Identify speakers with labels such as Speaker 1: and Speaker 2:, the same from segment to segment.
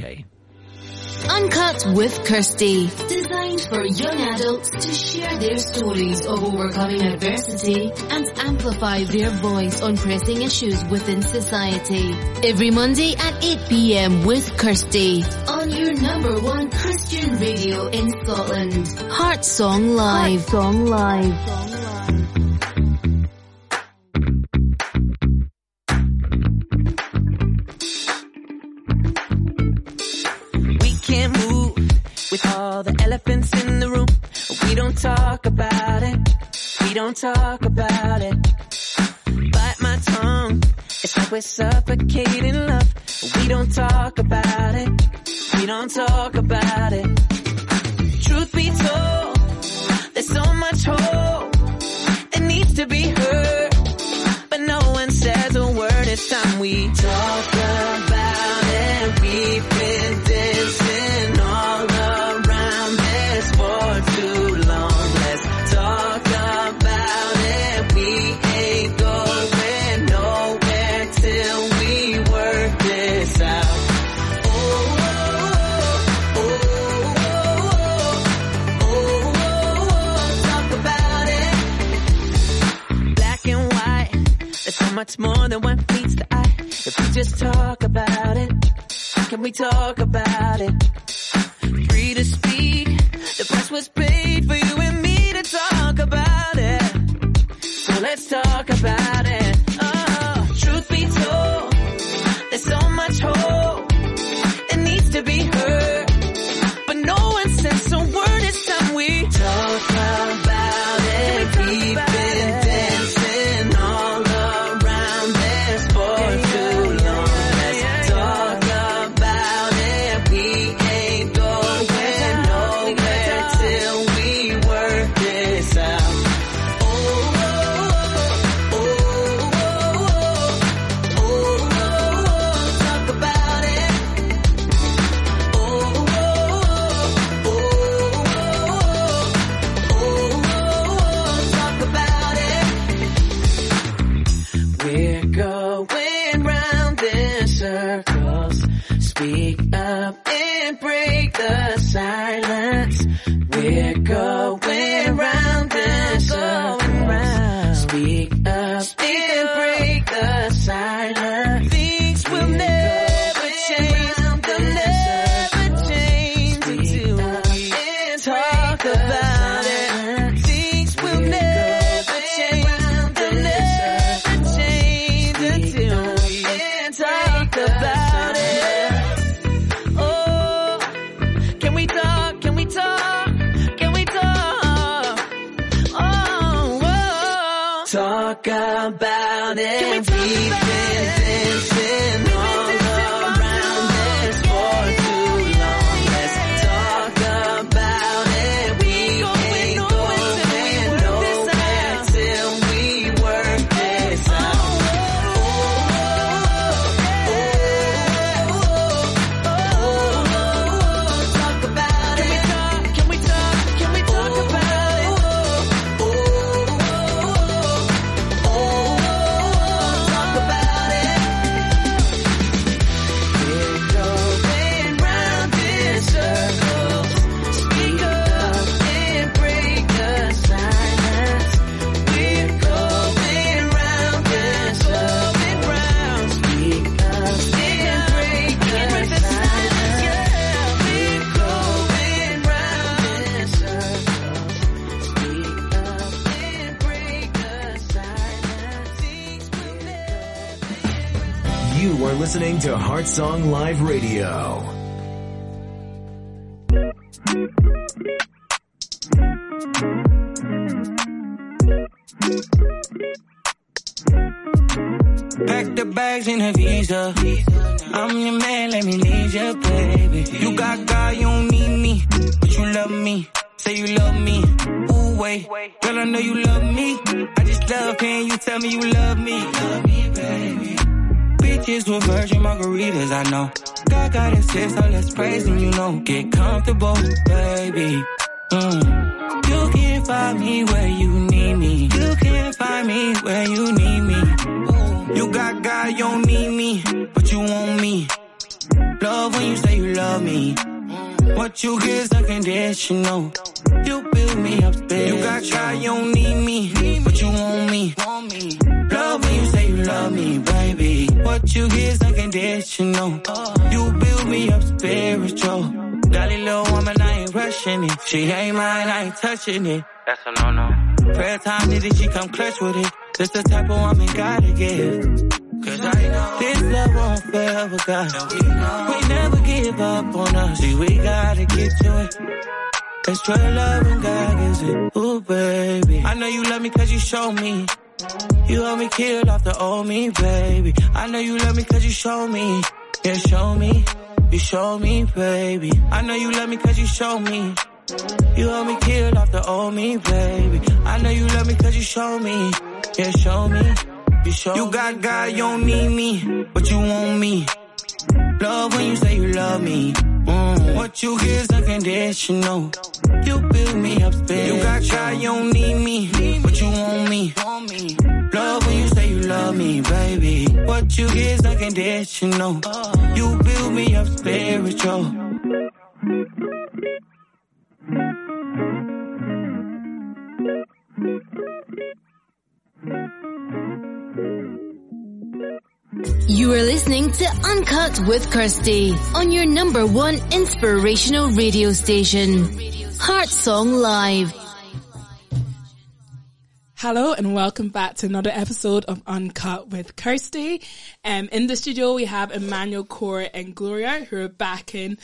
Speaker 1: Okay.
Speaker 2: Uncut with Kirsty. Designed for young adults to share their stories of overcoming adversity and amplify their voice on pressing issues within society. Every Monday at 8 p.m. with Kirsty. On your number one Christian radio in Scotland. Heart Song Live. Heart Song Live.
Speaker 3: don't talk about it. Bite my tongue. It's like we're suffocating love. We don't talk about it. We don't talk about it. Truth be told, there's so much hope that needs to be heard. But no one says a word. It's time we talk much more than what meets the eye. If we just talk about it, can we talk about it?
Speaker 4: listening to Heartsong Live Radio.
Speaker 5: Touching it. That's a no-no. Prayer time, did she come clutch with it? This the type of woman gotta give. Cause I know this love won't forever, God. We never give up on us. See, we gotta get to it. Extra love and God gives it. Ooh, baby. I know you love me cause you show me. You help me kill off the old me, baby. I know you love me cause you show me. Yeah, show me. You show me, baby. I know you love me cause you show me. You help me kill off the old me, baby. I know you love me cause you show me. Yeah, show me. You show You got God, you don't need me, but you want me. Love when you say you love me. Mm. What you get is unconditional. You build me up, baby. You got God, you don't need me, but you want me. Love when you say you love me, baby. What you get is unconditional. You build me up spiritual.
Speaker 2: You are listening to Uncut with Kirsty on your number one inspirational radio station, Heart Song Live.
Speaker 1: Hello and welcome back to another episode of Uncut with Kirsty. Um, in the studio we have Emmanuel, Kore and Gloria who are back in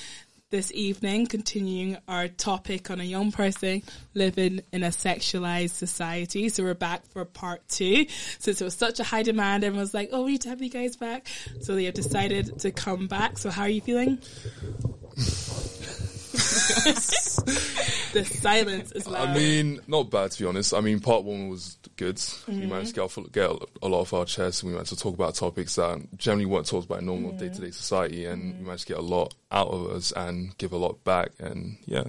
Speaker 1: this evening, continuing our topic on a young person living in a sexualized society. So we're back for part two. Since it was such a high demand, everyone was like, oh, we need to have you guys back. So they have decided to come back. So how are you feeling? the silence is loud.
Speaker 6: I mean, not bad to be honest. I mean, part one was good.
Speaker 1: Mm-hmm.
Speaker 6: We managed to get, a- get a lot of our chests. and We managed to talk about topics that generally weren't talked about in normal day to day society, and
Speaker 1: Mm-hmm.
Speaker 6: we managed to get a lot out of us and give a lot back. And yeah,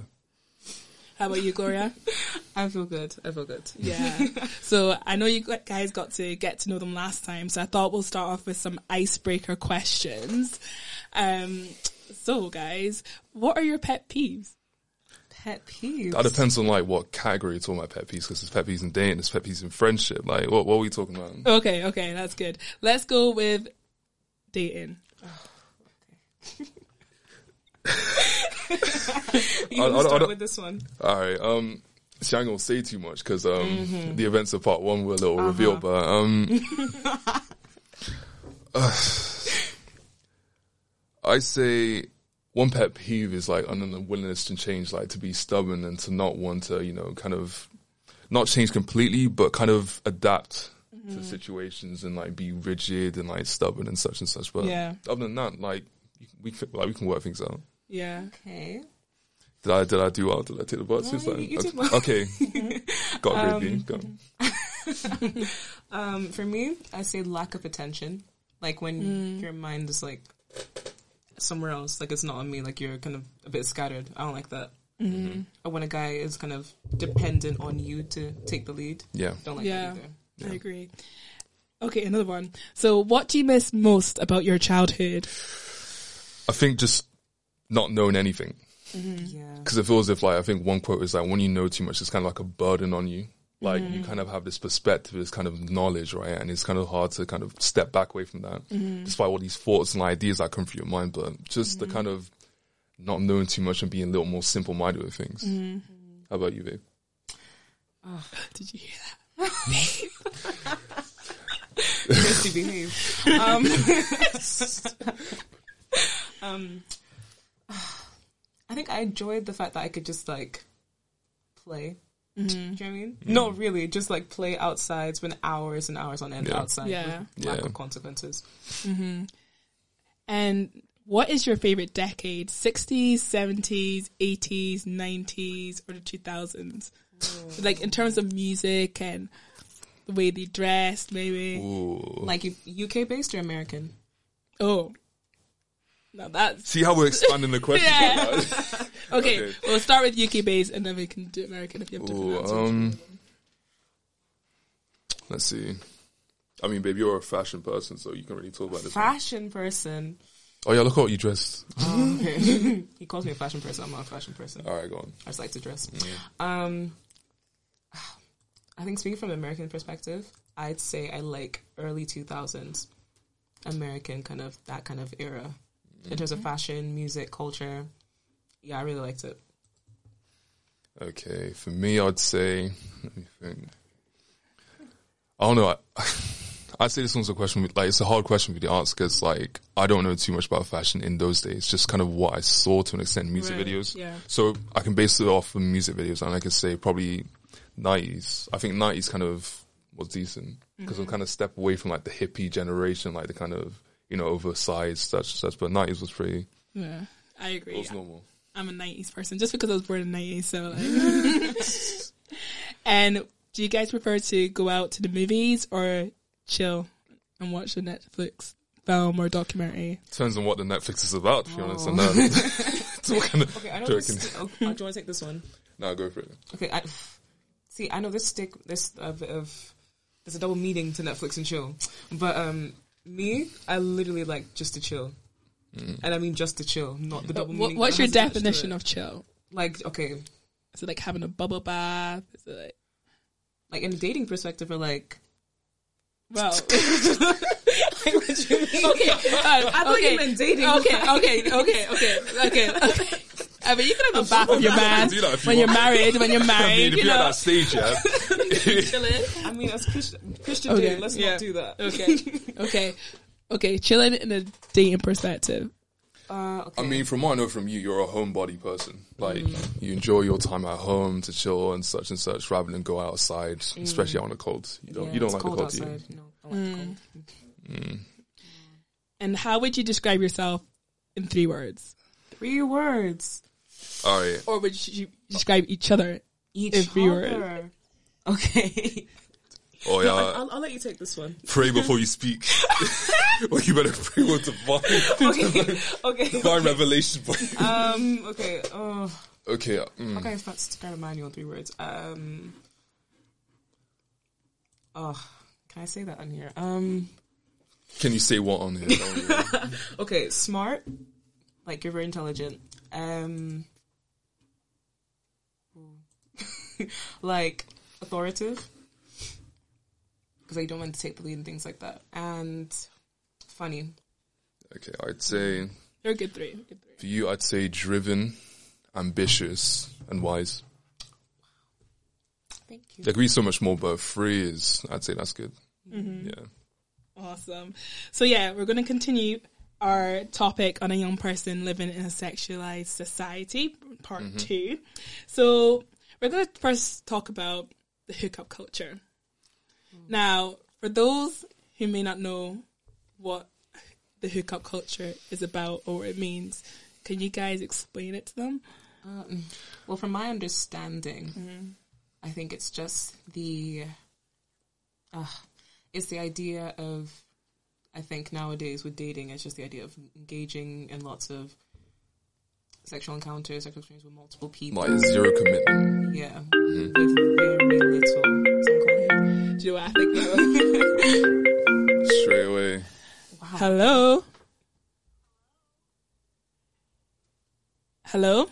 Speaker 1: how about you, Gloria?
Speaker 7: I feel good. I feel good.
Speaker 1: Yeah. So I know you guys got to get to know them last time, so I thought we'll start off with some icebreaker questions. Um, so guys, what are your pet peeves?
Speaker 7: Pet peeves.
Speaker 6: that depends on like what category you're talking about pet peeves because there's pet peeves in dating, there's pet peeves in friendship. Like, what, what are we talking about?
Speaker 1: Okay, okay, that's good. Let's go with dating.
Speaker 7: You
Speaker 6: I-
Speaker 7: can
Speaker 6: I- I
Speaker 7: start
Speaker 6: don't-
Speaker 7: with this one.
Speaker 6: All right. Um, see, I ain't gonna say too much because um,
Speaker 7: Mm-hmm.
Speaker 6: the events of part one were a little
Speaker 7: Uh-huh.
Speaker 6: reveal, but um, uh, I say one pet peeve is like an unwillingness to change, like to be stubborn and to not want to, you know, kind of not change completely, but kind of adapt
Speaker 7: Mm-hmm.
Speaker 6: to situations and like be rigid and like stubborn and such and such. But
Speaker 1: Yeah.
Speaker 6: other than that, like we can, like we can work things out.
Speaker 1: Yeah.
Speaker 7: Okay.
Speaker 6: Did I did I do well? Did I take the bus?
Speaker 7: No,
Speaker 6: It's
Speaker 7: you-
Speaker 6: like-
Speaker 7: you did
Speaker 6: okay.
Speaker 7: well.
Speaker 6: okay. Got a Go.
Speaker 7: Um, for me, I say lack of attention. Like when
Speaker 1: Mm.
Speaker 7: your mind is like somewhere else, like it's not on me. Like you're kind of a bit scattered. I don't like that.
Speaker 1: Mm-hmm.
Speaker 7: Or when a guy is kind of dependent on you to take the lead.
Speaker 6: Yeah.
Speaker 7: Don't like
Speaker 1: Yeah.
Speaker 7: that either.
Speaker 1: I agree. Okay, another one. So what do you miss most about your childhood?
Speaker 6: I think just not knowing anything.
Speaker 7: Yeah.
Speaker 6: Because it feels as if like, I think one quote is like, when you know too much, it's kind of like a burden on you. Like you kind of have this perspective, this kind of knowledge, right? And it's kind of hard to kind of step back away from that, despite all these thoughts and ideas that come through your mind. But just the kind of not knowing too much and being a little more simple minded with things. How about you, babe?
Speaker 1: Did you hear that?
Speaker 7: Kirsty behave. Um, um, I think I enjoyed the fact that I could just like play. Mm-hmm. Do you know what I mean? Mm-hmm. No, really, just like play outside, spend hours and hours on end
Speaker 6: Yeah.
Speaker 7: outside
Speaker 1: Yeah.
Speaker 7: with lack
Speaker 6: Yeah.
Speaker 7: of consequences. Mm-hmm.
Speaker 1: And what is your favorite decade? 60s, 70s, 80s, 90s, or the 2000s? Like in terms of music and the way they dressed, maybe.
Speaker 6: Ooh.
Speaker 7: Like UK based or American?
Speaker 1: Oh. Now that's
Speaker 6: See how we're expanding the question?
Speaker 1: Yeah. okay.
Speaker 6: Okay.
Speaker 1: We'll start with UK based and then we can do American if you have different
Speaker 6: Ooh,
Speaker 1: answers.
Speaker 6: um, let's see. I mean, babe, you're a fashion person, so you can really talk about this. one.
Speaker 7: Fashion person.
Speaker 6: Oh yeah, look how you dressed.
Speaker 7: Okay. he calls me a fashion person. I'm not a fashion person.
Speaker 6: All right, go on.
Speaker 7: I just like to dress. Um, I think speaking from an American perspective, I'd say I like early 2000s American kind of that kind of era in terms of fashion, music, culture. Yeah, I really liked it.
Speaker 6: Okay, for me, I'd say. Let me think. I don't know. I, I'd say this one's a question. Like, it's a hard question for to answer because, like, I don't know too much about fashion in those days. Just kind of what I saw to an extent, music
Speaker 1: Right,
Speaker 6: videos.
Speaker 1: yeah.
Speaker 6: So I can base it off of music videos, and I can say probably nineties. I think nineties kind of was decent because
Speaker 1: Mm-hmm.
Speaker 6: I'm kind of step away from like the hippie generation, like the kind of you know oversized such such. But nineties was pretty.
Speaker 1: Yeah, I agree.
Speaker 6: It
Speaker 1: agree.
Speaker 6: was normal.
Speaker 1: I'm a 90s person just because I was born in 90s. So, like. and do you guys prefer to go out to the movies or chill and watch a Netflix film or documentary?
Speaker 6: Depends on what the Netflix is about. To be honest,
Speaker 1: Oh.
Speaker 6: and that. so what kind of
Speaker 7: Okay, I know
Speaker 6: joking?
Speaker 7: this. Oh, do you want to take this one?
Speaker 6: No, go for it.
Speaker 7: Okay, I, see, I know this stick. This a bit of there's a double meaning to Netflix and chill, but um, me, I literally like just to chill, and I mean just to chill, not the double
Speaker 1: What, what's your
Speaker 7: has attached to
Speaker 1: definition of chill?
Speaker 7: like? Okay,
Speaker 1: Is it like having a bubble bath? Is it like,
Speaker 7: like in a dating perspective, or like
Speaker 1: well,
Speaker 7: what do you mean?
Speaker 1: okay, uh,
Speaker 7: I thought
Speaker 1: okay,
Speaker 7: you meant dating.
Speaker 1: okay, okay, okay, okay, okay, okay. I mean, you can have a bath with your man
Speaker 6: do that if you
Speaker 1: when you're married. When you're
Speaker 6: I
Speaker 1: married,
Speaker 6: mean, if
Speaker 1: you
Speaker 6: you're at
Speaker 1: know,
Speaker 6: that stage, yeah.
Speaker 1: chilling.
Speaker 7: I mean, as Christian, Christian
Speaker 1: Okay,
Speaker 7: dating, let's
Speaker 1: yeah.
Speaker 7: not do that.
Speaker 1: Okay, okay, okay. Chilling in a dating perspective.
Speaker 7: Uh, okay.
Speaker 6: I mean, from what I know from you, you're a homebody person. Like, mm. you enjoy your time at home to chill and such and such, rather than go outside, mm. especially out in the cold. You don't,
Speaker 7: Yeah,
Speaker 6: you don't
Speaker 7: it's
Speaker 6: like the
Speaker 7: cold
Speaker 6: cold, do you?
Speaker 7: No, I don't like the cold. Mm.
Speaker 1: And how would you describe yourself in three words?
Speaker 7: Three words.
Speaker 6: All right.
Speaker 1: Or would you describe each other?
Speaker 7: Each
Speaker 1: In three
Speaker 7: other. Okay.
Speaker 6: Oh yeah.
Speaker 7: I'll, I'll let you take this one.
Speaker 6: pray before you speak. well, you better pray with divine,
Speaker 7: Okay. Okay.
Speaker 6: divine revelation. Boy.
Speaker 7: Um. Okay. Oh.
Speaker 6: okay. uh, mm.
Speaker 7: Okay. If that's describe Emmanuel in three words. Um. Oh. Can I say that on here? Um.
Speaker 6: Can you say what on here?
Speaker 7: Okay. Smart. Like you're very intelligent. Um. like authoritative. Because I don't want to take the lead and things like that. And funny.
Speaker 6: okay, I'd say
Speaker 1: You're a good three. Good three.
Speaker 6: for you, I'd say driven, ambitious, and wise.
Speaker 7: Thank you.
Speaker 6: There could be so much more, but three is, I'd say that's good.
Speaker 1: Mm-hmm.
Speaker 6: Yeah.
Speaker 1: Awesome. So yeah, we're going to continue our topic on a young person living in a sexualized society, part two. So we're going to first talk about the hookup culture. Now, for those who may not know what the hookup culture is about or what it means, can you guys explain it to them?
Speaker 7: Well, from my understanding, I think it's just the, uh, it's the idea of, I think nowadays with dating, it's just the idea of engaging in lots of sexual encounters, sexual experience with multiple people.
Speaker 6: Like zero commitment.
Speaker 7: yeah, mm-hmm. with very little.
Speaker 1: Do you know what I think? though?
Speaker 6: Straight away. Wow.
Speaker 1: Hello? Hello?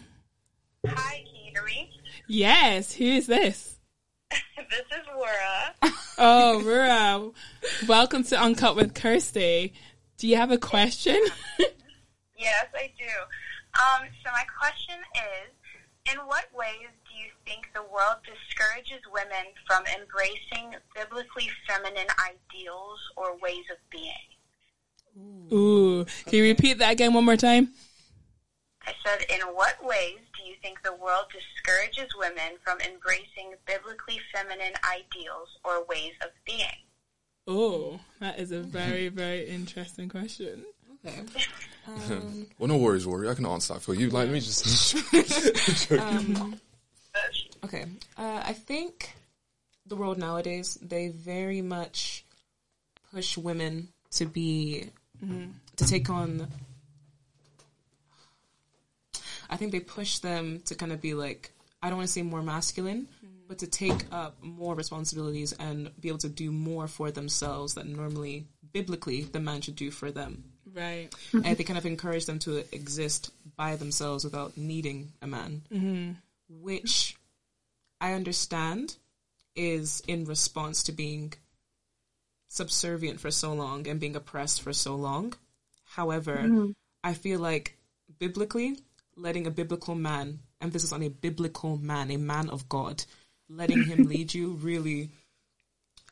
Speaker 8: Hi, can you hear me?
Speaker 1: Yes, who is this?
Speaker 8: This is Laura.
Speaker 1: Oh, Rura. Welcome to Uncut with Kirsty. Do you have a question?
Speaker 8: yes, I do. Um, so my question is, in what ways do you think the world discourages women from embracing biblically feminine ideals or ways of being?
Speaker 1: Ooh, can you repeat that again one more time?
Speaker 8: I said, in what ways do you think the world discourages women from embracing biblically feminine ideals or ways of being?
Speaker 1: Oh, that is a very, very interesting question.
Speaker 7: Okay.
Speaker 6: Well, no worries, Rory. I can answer that for you. Like, let me just.
Speaker 7: Um, okay. Uh, I think the world nowadays, they very much push women to be, mm-hmm. to take on, I think they push them to kind of be like, I don't want to say more masculine, mm-hmm. but to take up more responsibilities and be able to do more for themselves that normally, biblically, the man should do for them.
Speaker 1: Right.
Speaker 7: and they kind of encourage them to exist by themselves without needing a man, mm-hmm. which I understand is in response to being subservient for so long and being oppressed for so long. However, I feel like biblically, letting a biblical man, emphasis on a biblical man, a man of God, letting him lead you really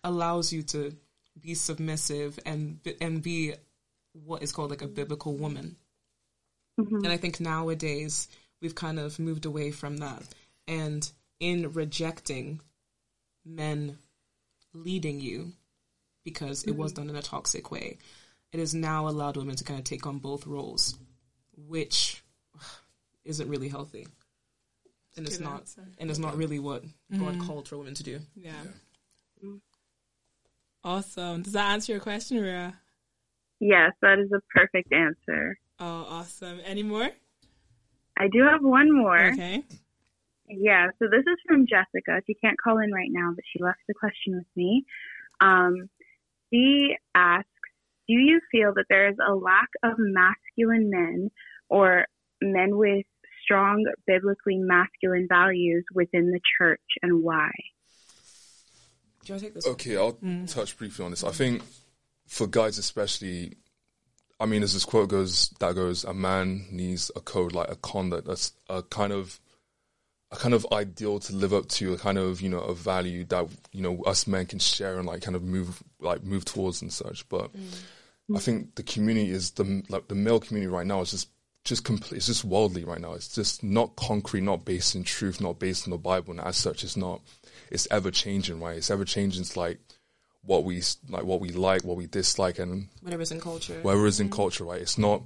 Speaker 7: allows you to be submissive and and be what is called like a biblical woman. And I think nowadays we've kind of moved away from that. And in rejecting men leading you because it was done in a toxic way, it has now allowed women to kind of take on both roles, which isn't really healthy. And it's not
Speaker 1: answer.
Speaker 7: and it's not really what God mm-hmm. called for women to do.
Speaker 1: Yeah. Awesome. Does that answer your question, Rhea?
Speaker 9: Yes, that is a perfect answer.
Speaker 1: Oh, awesome. Any more?
Speaker 9: I do have one more.
Speaker 1: Okay.
Speaker 9: Yeah, so this is from Jessica. She can't call in right now, but she left the question with me. Um, she asks, do you feel that there is a lack of masculine men or men with strong biblically masculine values within the church and why?
Speaker 7: Do you want to take this?
Speaker 6: Okay, I'll touch briefly on this. I think for guys especially, I mean, as this quote goes, that goes, a man needs a code, like a conduct, that's a kind of, a kind of ideal to live up to, a kind of, you know, a value that, you know, us men can share and like kind of move, like move towards and such. But I think the community is the, like the male community right now is just, just complete, it's just worldly right now. It's just not concrete, not based in truth, not based in the Bible. And as such, it's not, it's ever changing, right? It's ever changing. It's like, what we like, what we like, what we dislike, and
Speaker 7: Whatever's in culture.
Speaker 6: whatever is in mm-hmm. culture, right? It's not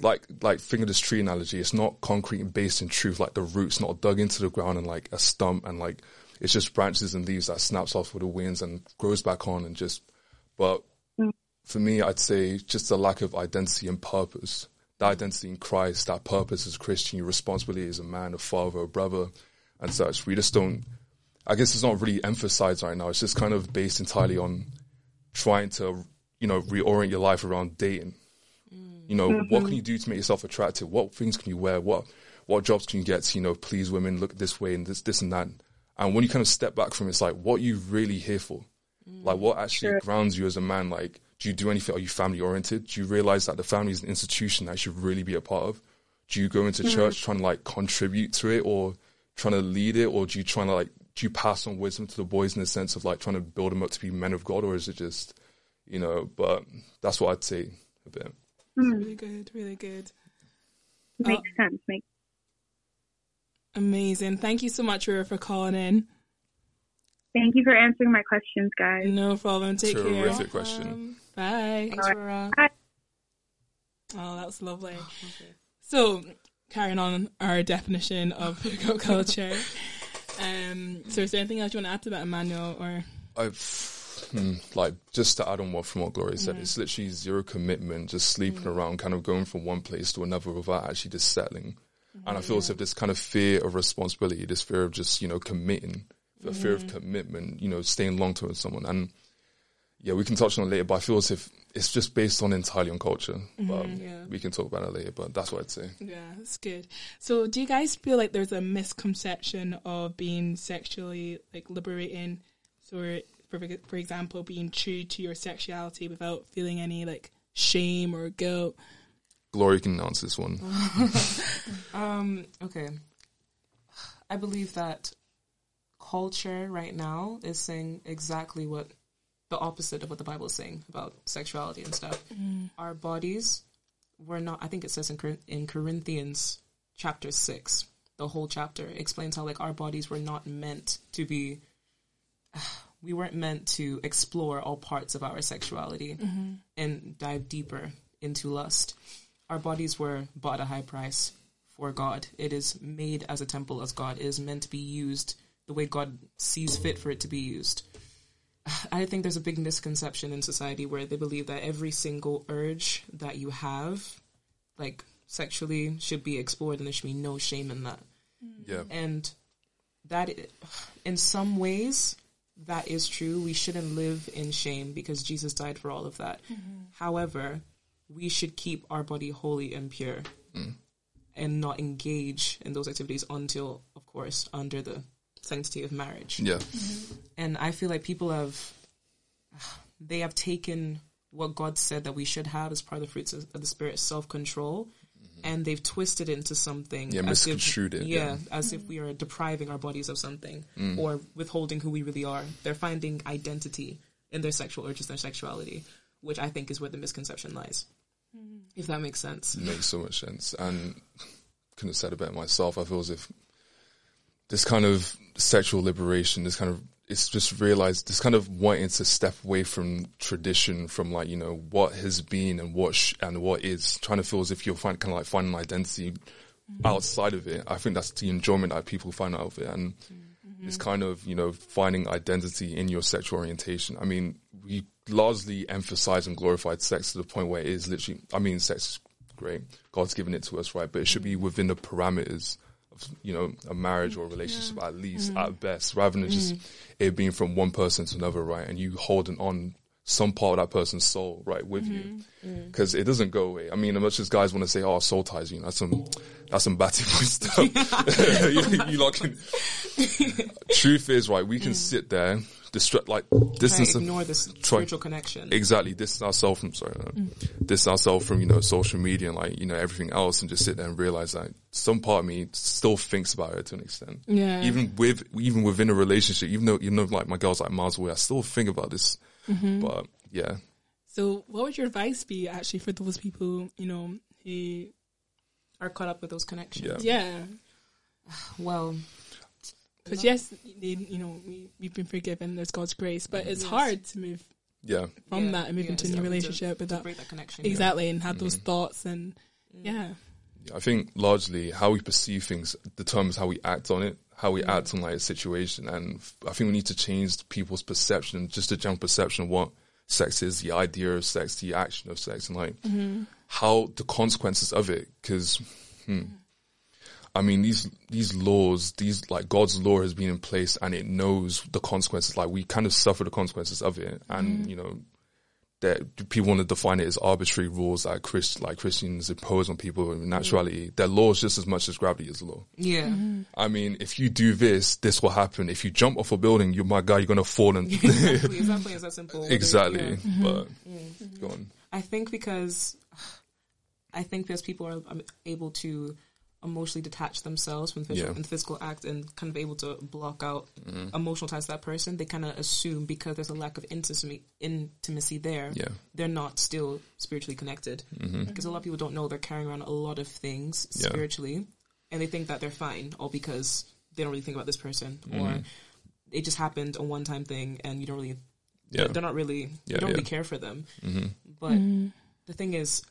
Speaker 6: like like finger this tree analogy. It's not concrete and based in truth. Like the roots not dug into the ground and like a stump, and like it's just branches and leaves that snaps off with the winds and grows back on and just. But mm. for me, I'd say just a lack of identity and purpose. That identity in Christ, that purpose as a Christian, your responsibility as a man, a father, a brother, and such. We just don't. I guess it's not really emphasized right now. It's just kind of based entirely on trying to, you know, reorient your life around dating. Mm. You know, what can mm-hmm. you do to make yourself attractive? What things can you wear? What what jobs can you get to, you know, please women, look this way and this this and that. And when you kind of step back from it, it's like what are you really here for? Mm. Like what actually grounds you as a man? Like, do you do anything? Are you family oriented? Do you realize that the family is an institution that you should really be a part of? Do you go into church trying to like contribute to it or trying to lead it or do you trying to like do you pass on wisdom to the boys in the sense of like trying to build them up to be men of God or is it just you know but that's what I'd say a bit
Speaker 1: Really good. Really good.
Speaker 9: Makes sense. Makes
Speaker 1: Amazing. Thank you so much, Rhea, for calling in.
Speaker 9: Thank you for answering my questions, guys.
Speaker 1: No problem. Take care.
Speaker 6: terrific question
Speaker 1: Bye.
Speaker 7: Thanks for uh,
Speaker 1: Oh, that's lovely. Okay. So, carrying on our definition of hookup culture. Um, so, is there anything else you want to add to that, Emmanuel? Or?
Speaker 6: I've hmm, like just to add on what from what Gloria said it's literally zero commitment just sleeping around kind of going from one place to another without actually just settling. And I feel as if this kind of fear of responsibility this fear of just you know committing the fear of commitment you know staying long term with someone. And yeah, we can touch on it later, but I feel as if it's just based on entirely on culture. But
Speaker 1: Yeah.
Speaker 6: we can talk about it later. But that's what I'd say.
Speaker 1: yeah, that's good. So, do you guys feel like there's a misconception of being sexually like liberating? So, for for example, being true to your sexuality without feeling any like shame or guilt.
Speaker 6: Glory can answer this one.
Speaker 7: Um, okay. I believe that culture right now is saying exactly what the opposite of what the Bible is saying about sexuality and stuff. Mm. Our bodies were not, I think it says in, in Corinthians chapter 6, the whole chapter explains how like our bodies were not meant to be we weren't meant to explore all parts of our sexuality mm-hmm. and dive deeper into lust. Our bodies were bought a high price for God. It is made as a temple as God. It is meant to be used the way God sees fit for it to be used. I think there's a big misconception in society where they believe that every single urge that you have, like sexually, should be explored and there should be no shame in that.
Speaker 6: Yeah.
Speaker 7: and that in some ways that is true. We shouldn't live in shame because jesus died for all of that. However we should keep our body holy and pure
Speaker 6: Mm.
Speaker 7: and not engage in those activities until, of course, under the sanctity of marriage.
Speaker 6: Yeah.
Speaker 7: And I feel like people have, they have taken what God said that we should have as part of the fruits of of the Spirit, self control, and they've twisted it into something.
Speaker 6: Mm-hmm. Yeah,
Speaker 7: as if-
Speaker 6: misconstrued it,
Speaker 7: Yeah,
Speaker 6: yeah.
Speaker 7: as if we are depriving our bodies of something
Speaker 6: Mm.
Speaker 7: or withholding who we really are. They're finding identity in their sexual urges, their sexuality, which I think is where the misconception lies. If that makes sense.
Speaker 6: It makes so much sense. And couldn't have said it better myself. I feel as if this kind of sexual liberation, this kind of it's just realized this kind of wanting to step away from tradition, from like you know what has been and what sh- and what is, trying to feel as if you're find, kind of like finding an identity mm-hmm. outside of it. I think that's the enjoyment that people find out of it, and mm-hmm. it's kind of you know finding identity in your sexual orientation. I mean, we largely emphasize and glorified sex to the point where it is literally. I mean, sex is great. God's given it to us, right? But it should be within the parameters of you know a marriage or a relationship at least, mm. at best, rather than just mm. it being from one person to another, right? And you holding on some part of that person's soul, right, with you, mm-hmm. mm. because it doesn't go away. I mean, as much as guys want to say, "Oh, soul ties," you know, that's some that's some batty boy stuff. you, you can. Truth is, right, we can mm. sit there, distract, like
Speaker 7: Try
Speaker 6: distance.
Speaker 7: to ignore this
Speaker 6: try-
Speaker 7: spiritual connection.
Speaker 6: Exactly, distance ourselves from sorry, uh, distance ourselves from you know social media and like you know everything else, and just sit there and realize that some part of me still thinks about it to an extent.
Speaker 1: Yeah.
Speaker 6: Even with even within a relationship, even though you know like my girl's like miles away, I still think about this. Mm-hmm. But yeah,
Speaker 1: So, what would your advice be actually for those people, you know, who,
Speaker 7: Are caught up with those connections.
Speaker 6: yeah,
Speaker 1: yeah,
Speaker 7: Well,
Speaker 1: because yes, they, you know, we, we've been forgiven. There's God's grace, but it's
Speaker 7: Yes.
Speaker 1: hard to move
Speaker 6: yeah,
Speaker 1: from
Speaker 7: Yeah,
Speaker 1: that and move
Speaker 7: yeah,
Speaker 1: into a new
Speaker 7: hard to-
Speaker 1: relationship
Speaker 7: to
Speaker 1: without
Speaker 7: break that connection. yeah.
Speaker 1: exactly and have those mm-hmm. thoughts and mm. yeah,
Speaker 6: I think largely how we perceive things determines how we act on it, how we act on like a situation, and I think we need to change people's perception, just the general perception of what sex is, the idea of sex, the action of sex, and like how the consequences of it. Because, hmm, I mean, these these laws, these like God's law has been in place, and it knows the consequences. Like we kind of suffer the consequences of it, and you know that people want to define it as arbitrary rules that Christ, like Christians impose on people. In actuality, mm. their law is just as much as gravity is law.
Speaker 7: Yeah. Mm-hmm.
Speaker 6: I mean, if you do this, this will happen. If you jump off a building, you my guy, you're gonna fall and
Speaker 7: exactly. Exactly. It's that simple.
Speaker 6: Exactly.
Speaker 7: yeah.
Speaker 6: But mm-hmm. go on.
Speaker 7: I think because I think because people are um, able to emotionally detach themselves from the physical,
Speaker 6: Yeah.
Speaker 7: from the physical act and kind of able to block out mm-hmm. emotional ties to that person, they kind of assume because there's a lack of intimacy intimacy there,
Speaker 6: Yeah.
Speaker 7: they're not still spiritually connected. Mm-hmm. Because a lot of people don't know they're carrying around a lot of things
Speaker 6: Yeah.
Speaker 7: spiritually, and they think that they're fine, all because they don't really think about this person or mm-hmm. it just happened a one time thing, and you don't really
Speaker 6: Yeah.
Speaker 7: they're not really
Speaker 6: Yeah,
Speaker 7: you don't
Speaker 6: yeah.
Speaker 7: really care for them. But the thing is,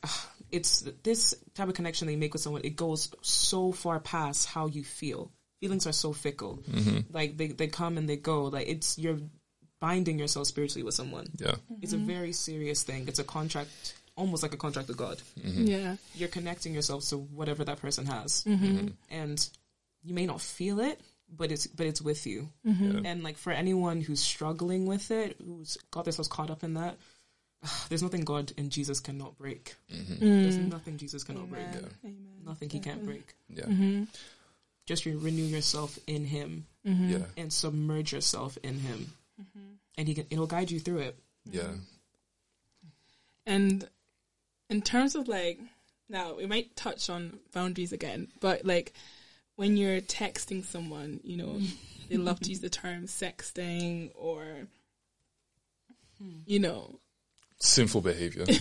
Speaker 7: it's this type of connection that you make with someone. It goes so far past how you feel. Feelings are so fickle. Mm-hmm. Like they they come and they go. Like it's you're binding yourself spiritually with someone.
Speaker 6: Yeah.
Speaker 7: It's a mm-hmm. very serious thing. It's a contract, almost like a contract with God. Mm-hmm.
Speaker 1: yeah,
Speaker 7: You're connecting yourself to whatever that person has, and you may not feel it, but it's but it's with you. And like for anyone who's struggling with it, who's got themselves caught up in that, there's nothing God and Jesus cannot break. Mm-hmm. There's mm. nothing Jesus cannot break. Nothing He can't break.
Speaker 6: Yeah. Mm-hmm.
Speaker 7: Just re- renew yourself in Him mm-hmm.
Speaker 6: Yeah.
Speaker 7: and submerge yourself in Him, and He can, He'll guide you through it.
Speaker 6: Yeah.
Speaker 1: and in terms of like now we might touch on boundaries again, but like when you're texting someone, you know, they love to use the term sexting or hmm. you know,
Speaker 6: Sinful behavior.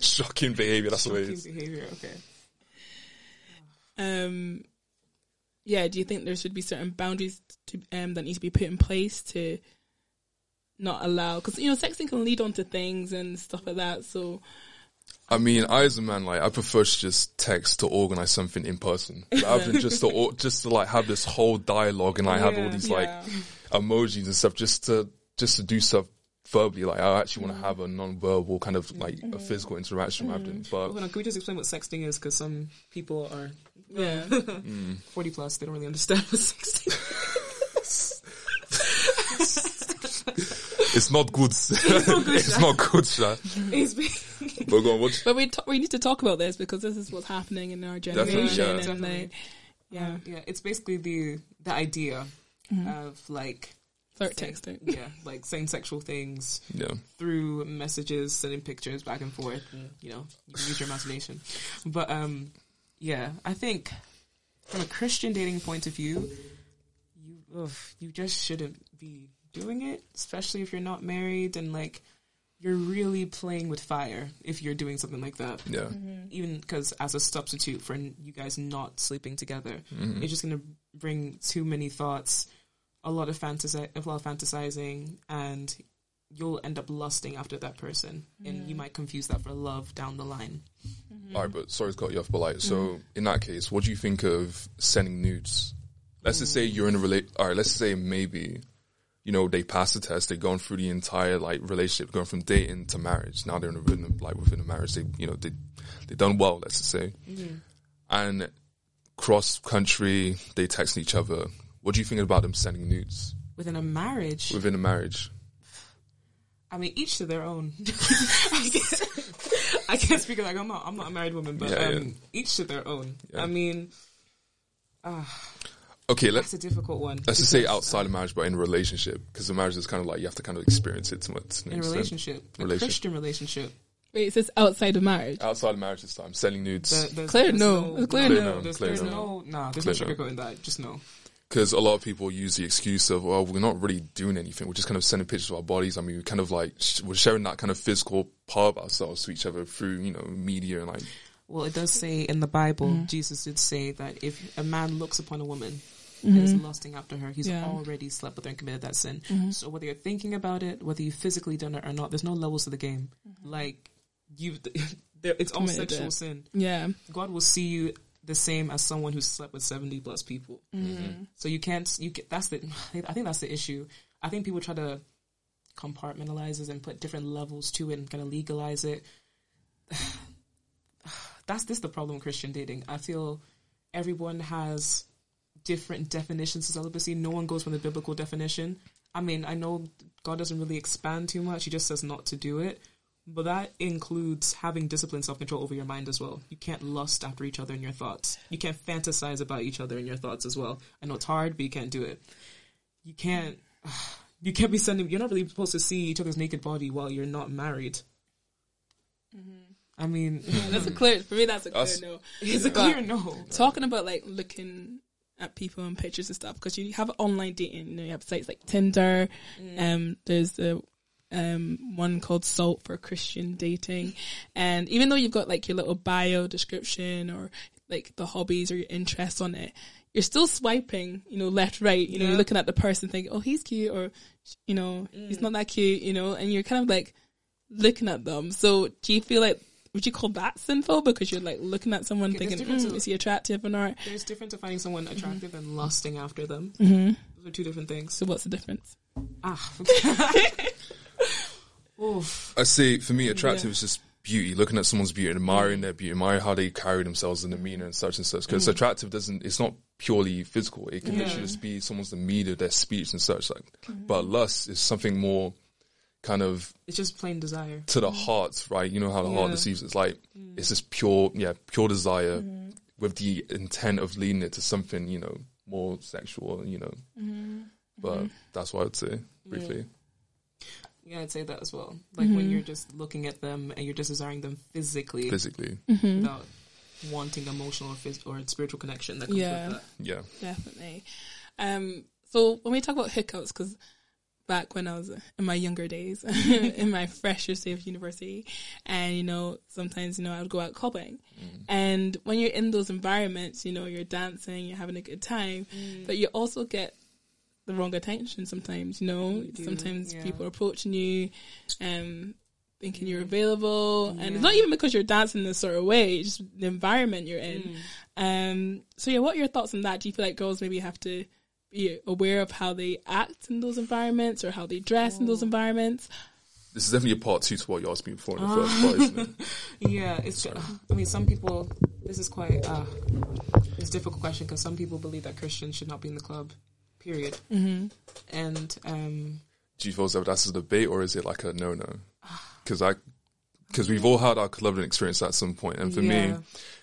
Speaker 6: Shocking behavior. That's the way it
Speaker 7: Shocking behavior. Okay.
Speaker 1: um yeah, do you think there should be certain boundaries to um that need to be put in place to not allow because you know sexting can lead on to things and stuff like that so
Speaker 6: I mean, I as a man, like I prefer to just text to organize something in person rather than just to or- just to like have this whole dialogue and like have all these
Speaker 1: Yeah.
Speaker 6: like emojis and stuff just to just to do stuff verbally. Like I actually
Speaker 7: Mm.
Speaker 6: want to have a non-verbal kind of like a mm. physical interaction rather than. Mm. But
Speaker 7: Hold on, can we just explain what sexting is? Because some people are
Speaker 1: yeah
Speaker 7: 40 plus, they don't really understand what sexting is.
Speaker 6: it's not good. it's not good, Sha.
Speaker 7: is. It's
Speaker 6: But go on, what?
Speaker 1: But we t- we need to talk about this because this is what's happening in our
Speaker 6: Definitely,
Speaker 1: generation,
Speaker 6: yeah.
Speaker 1: and
Speaker 7: Definitely.
Speaker 1: like, yeah,
Speaker 7: yeah, it's basically the the idea mm-hmm. of like
Speaker 1: flirt
Speaker 7: saying-
Speaker 1: texting.
Speaker 7: yeah, like saying sexual things
Speaker 6: Yeah.
Speaker 7: through messages, sending pictures back and forth. And, you know, you can use your imagination. But um, yeah, I think from a Christian dating point of view, you ugh, you just shouldn't be doing it, especially if you're not married and like you're really playing with fire if you're doing something like that.
Speaker 6: Yeah.
Speaker 7: Even because as a substitute for you guys not sleeping together,
Speaker 6: Mm-hmm.
Speaker 7: it's just gonna bring too many thoughts, a lot of fantasi- a lot of fantasizing, and you'll end up lusting after that person, and you might confuse that for love down the line. Mm-hmm.
Speaker 6: All right, but sorry to cut you off, but like, so mm-hmm. in that case, what do you think of sending nudes? Let's just say mm. you're in a relate. All right, let's say maybe, you know, they pass the test, they've gone through the entire like relationship, going from dating to marriage. Now they're in a, within a- like within a marriage. They, you know, they they done well. Let's just say, mm-hmm. and cross country, they text each other. What do you think about them sending nudes
Speaker 7: Within a marriage,
Speaker 6: within a marriage?
Speaker 7: I mean, each to their own. I, can't, I can't speak like I'm not. I'm not a married woman, but
Speaker 6: Yeah,
Speaker 7: um,
Speaker 6: yeah.
Speaker 7: each to their own.
Speaker 6: Yeah.
Speaker 7: I mean,
Speaker 6: Okay, let's
Speaker 7: that's a difficult one.
Speaker 6: let's just say
Speaker 7: because,
Speaker 6: outside of marriage, but in a relationship, because the marriage is kind of like you have to kind of experience it to much.
Speaker 7: in a relationship, a
Speaker 6: Relationship.
Speaker 7: Christian relationship.
Speaker 1: Wait, it says outside of marriage.
Speaker 6: Outside of marriage this time, selling nudes.
Speaker 7: There- there's-
Speaker 1: Clear
Speaker 7: there's
Speaker 1: no. It's clear
Speaker 6: no.
Speaker 7: There's,
Speaker 6: Clear
Speaker 7: there's
Speaker 6: no.
Speaker 7: no, nah, there's
Speaker 6: Clear
Speaker 7: no
Speaker 6: no.
Speaker 7: sugarcoating that. Just no.
Speaker 6: Because a lot of people use the excuse of, well, we're not really doing anything. We're just kind of sending pictures of our bodies. I mean, we're kind of like, sh- we're sharing that kind of physical part of ourselves to each other through, you know, media and like,
Speaker 7: Well, it does say in the Bible,
Speaker 1: Mm-hmm.
Speaker 7: Jesus did say that if a man looks upon a woman and is lusting after her, he's
Speaker 1: Mm-hmm. Yeah. Mm-hmm.
Speaker 7: already slept with her and committed that sin. So whether you're thinking about it, whether you've physically done it or not, there's no levels to the game. Like you, there, it's all
Speaker 1: Mm-hmm.
Speaker 7: Sexual
Speaker 1: it.
Speaker 7: sin.
Speaker 1: Yeah,
Speaker 7: God will see you the same as someone who slept with 70 plus people.
Speaker 1: Mm-hmm.
Speaker 7: So you can't, you get, that's the, I think that's the issue. I think people try to compartmentalize it and put different levels to it and kind of legalize it. That's this the problem with Christian dating. I feel everyone has different definitions of celibacy. No one goes from the biblical definition. I mean, I know God doesn't really expand too much. He just says not to do it. But that includes having discipline, self control over your mind as well. You can't lust after each other in your thoughts. You can't fantasize about each other in your thoughts as well. I know it's hard, but you can't do it. You can't. You can't be sending. You're not really supposed to see each other's naked body while you're not married. I mean,
Speaker 1: that's a clear for me. That's a clear
Speaker 6: Us-
Speaker 1: no.
Speaker 7: it's a
Speaker 1: But
Speaker 7: clear no.
Speaker 1: Talking about like looking at people and pictures and stuff because you have online dating. You know, you have sites like Tinder. Um, there's the um one called Salt for Christian dating, and even though you've got like your little bio description or like the hobbies or your interests on it, you're still swiping. You know, left, right. You know, you're looking at the person thinking, oh, he's cute, or you know, he's not that cute. You know, and you're kind of like looking at them. So do you feel like would you call that sinful because you're like looking at someone
Speaker 7: Okay,
Speaker 1: thinking, mm, is he attractive or not?
Speaker 7: There's difference of finding someone attractive and lusting after them.
Speaker 1: Mm-hmm.
Speaker 7: Those are two different things.
Speaker 1: So what's the difference?
Speaker 7: Ah. Oof.
Speaker 6: I say for me, attractive is just beauty. Looking at someone's beauty, admiring their beauty, admire how they carry themselves and demeanor and such and such. Because mm. attractive doesn't, it's not purely physical. It can
Speaker 7: Yeah.
Speaker 6: literally just be someone's demeanor, their speech and such. Like, mm-hmm. but lust is something more kind of
Speaker 7: It's just plain desire.
Speaker 6: to the heart, right? You know how the heart deceives. It's like mm. it's just pure, yeah, pure desire mm-hmm. with the intent of leading it to something, you know, more sexual. You know, mm-hmm. but that's what I'd say briefly.
Speaker 7: Yeah, I'd say that as well. Like when mm-hmm. you're just looking at them and you're just desiring them physically
Speaker 6: Physically, mm-hmm.
Speaker 7: without wanting emotional or, phys- or spiritual connection that comes
Speaker 1: Yeah.
Speaker 7: with that.
Speaker 6: yeah.
Speaker 1: Definitely. Um, so when we talk about hiccups, because back when I was in my younger days, in my freshest day of university, and you know, sometimes you know I would go out clubbing, mm. and when you're in those environments, you know, you're dancing, you're having a good time, mm. but you also get the wrong attention sometimes. You know,
Speaker 7: do,
Speaker 1: sometimes
Speaker 7: yeah.
Speaker 1: people are approaching you, um. Thinking you're available, and it's not even because you're dancing this sort of way; it's just the environment you're in. Um, so yeah, what are your thoughts on that? Do you feel like girls maybe have to be aware of how they act in those environments or how they dress in those environments?
Speaker 6: This is definitely a part two to what you asked me before in the first part, isn't it?
Speaker 7: Yeah, it's. I mean, some people. This is quite. Uh, it's a difficult question because some people believe that Christians should not be in the club. Period. Mm-hmm. And um,
Speaker 6: Do you feel as though that's a debate or is it like a no no? Because I, because we've all had our clubbing experience at some. And for me,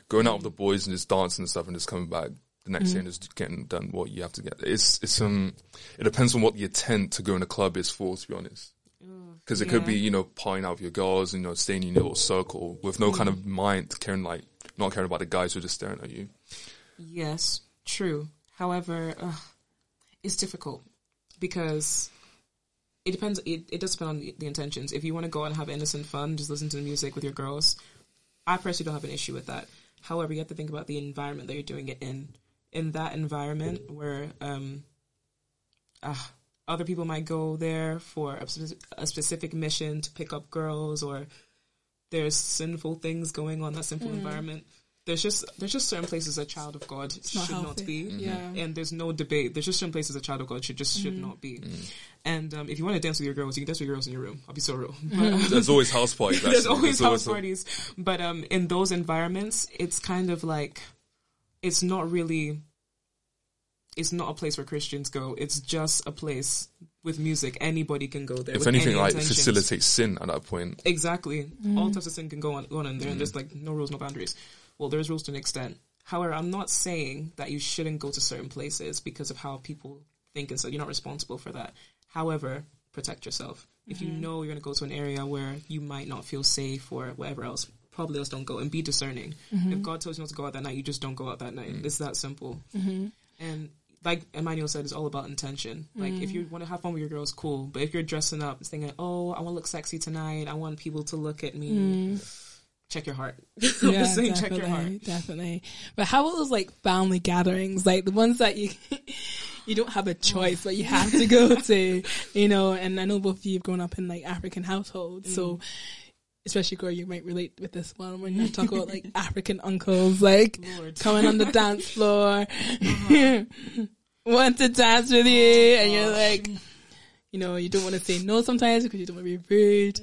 Speaker 6: going out with the boys and just dancing and stuff and just coming back the next day and just getting done what you have to get. It's, it's, um, it depends on what the intent to go in a club is for, to be honest. Because it could be, you know, partying out with your girls, you know, staying in your little circle with no kind of mind caring, like, not caring about the guys who are just staring at you.
Speaker 7: Yes, true. However, uh, it's difficult because it depends. It, it does depend on the, the intentions. If you want to go and have innocent fun, just listen to the music with your girls. I personally don't have an issue with that. However, you have to think about the environment that you're doing it in. In that environment where um, uh, other people might go there for a, a specific mission to pick up girls, or there's sinful things going on in that sinful environment. There's just there's just certain places a child of God
Speaker 1: not
Speaker 7: should not
Speaker 1: healthy.
Speaker 7: be, mm-hmm.
Speaker 1: Yeah.
Speaker 7: and there's no debate. There's just certain places a child of God should just should mm-hmm. not be. Mm. And um, if you want to dance with your girls, you can dance with your girls in your room. I'll be so real. Mm-hmm. But, um,
Speaker 6: There's always house parties.
Speaker 7: there's
Speaker 6: actually.
Speaker 7: always house
Speaker 6: a-
Speaker 7: parties, but um, in those environments, it's kind of like it's not really. It's not a place where Christians go. It's just a place with music. Anybody can go there.
Speaker 6: If anything,
Speaker 7: any
Speaker 6: like,
Speaker 7: intentions.
Speaker 6: facilitates sin at that point.
Speaker 7: Exactly. All types of sin can go on, go on in there, and there's like no rules, no boundaries. Well, there's rules to an extent. However, I'm not saying that you shouldn't go to certain places because of how people think, and so you're not responsible for that. However, protect yourself. If you mm-hmm. know you're going to go to an area where you might not feel safe or whatever else, probably else don't go and be discerning. Mm-hmm. If God tells you not to go out that night, you just don't go out that night. Mm. It's that simple. Mm-hmm. And like Emmanuel said, it's all about intention. Like if you mm. want to have fun with your girls, cool. But if you're dressing up, thinking, "Oh, I want to look sexy tonight. I want people to look at me," mm. Check your heart.
Speaker 1: Yeah,
Speaker 7: saying, check your
Speaker 1: definitely,
Speaker 7: heart.
Speaker 1: definitely. But how about those like family gatherings, like the ones that you you don't have a choice, but you have to go to, you know? And I know both of you have grown up in like African households, so
Speaker 7: Mm.
Speaker 1: especially girl, you might relate with this one when you talk about like African uncles, like
Speaker 7: Lord.
Speaker 1: coming on the dance floor, want to dance with you, and you're like, you know, you don't want to say no sometimes because you don't want to be rude.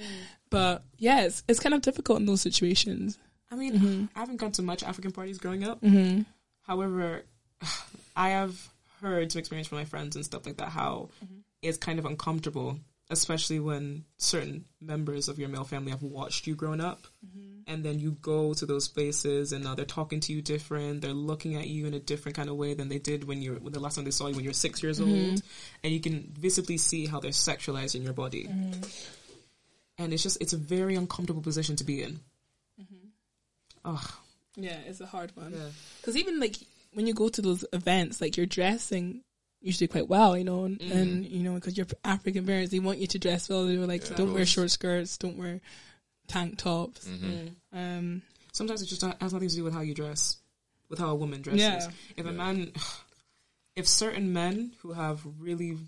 Speaker 1: But yeah, it's, it's kind of difficult in those situations.
Speaker 7: I mean,
Speaker 1: Mm-hmm.
Speaker 7: I haven't gone to much African parties growing up. However, I have heard some experience from my friends and stuff like that how
Speaker 1: Mm-hmm.
Speaker 7: it's kind of uncomfortable, especially when certain members of your male family have watched you growing up.
Speaker 1: Mm-hmm.
Speaker 7: And then you go to those places and now they're talking to you different. They're looking at you in a different kind of way than they did when you when the last time they saw you when you were six years
Speaker 1: Mm-hmm.
Speaker 7: old. And you can visibly see how they're sexualizing your body.
Speaker 1: Mm-hmm.
Speaker 7: And it's just, it's a very uncomfortable position to be in. Ugh.
Speaker 1: Yeah, it's a hard one.
Speaker 7: Yeah.
Speaker 1: Because even like when you go to those events, like you're dressing usually quite well, you know, and, and you know, because you're African parents, they want you to dress well. They were like, don't wear short skirts, don't wear tank tops. Um,
Speaker 7: sometimes it just has nothing to do with how you dress, with how a woman dresses.
Speaker 1: Yeah.
Speaker 7: If a man, if certain men who have really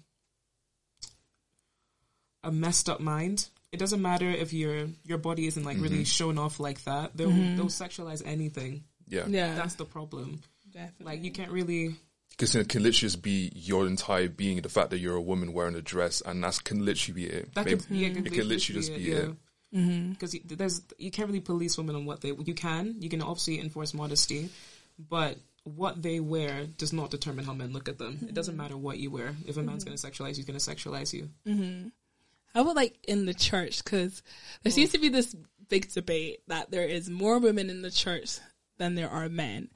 Speaker 7: a messed up mind, it doesn't matter if your your body isn't like really mm-hmm. shown off like that. They'll mm-hmm. they'll sexualize anything.
Speaker 6: Yeah.
Speaker 1: yeah,
Speaker 7: That's the problem.
Speaker 1: definitely.
Speaker 7: Like you can't really.
Speaker 6: Because it can literally just be your entire being, the fact that you're a woman wearing a dress, and that can literally be it.
Speaker 7: That
Speaker 6: Maybe-
Speaker 7: could, yeah,
Speaker 6: it can literally just be it. Mm-hmm.
Speaker 7: Because there's you can't really police women on what they you can you can obviously enforce modesty, but what they wear does not determine how men look at them. It doesn't matter what you wear. If a man's going to sexualize you, he's going to sexualize you.
Speaker 1: How about like in the church? Because there seems to be this big debate that there is more women in the church than there are men,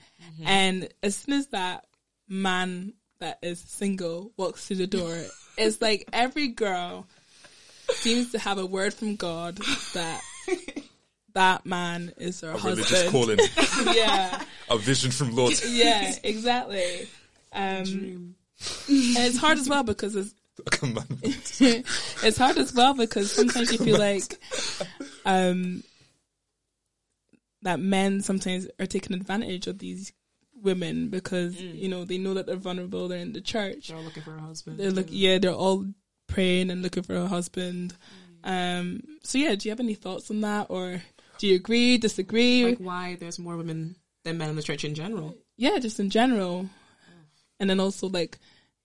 Speaker 1: and as soon as that man that is single walks through the door, it's like every girl seems to have a word from God that that man is her
Speaker 6: A
Speaker 1: husband.
Speaker 6: religious calling,
Speaker 1: yeah,
Speaker 6: a vision from Lord.
Speaker 1: yeah, exactly. Um, and it's hard as well because it's
Speaker 6: commandment.
Speaker 1: it's hard as well because sometimes you feel like um that men sometimes are taking advantage of these women because you know they know that they're vulnerable they're in the church
Speaker 7: They're all looking for a husband.
Speaker 1: they're look yeah they're all praying and looking for a husband um so yeah do you have any thoughts on that or do you agree disagree
Speaker 7: like why there's more women than men in the church in general.
Speaker 1: yeah just in general and then also like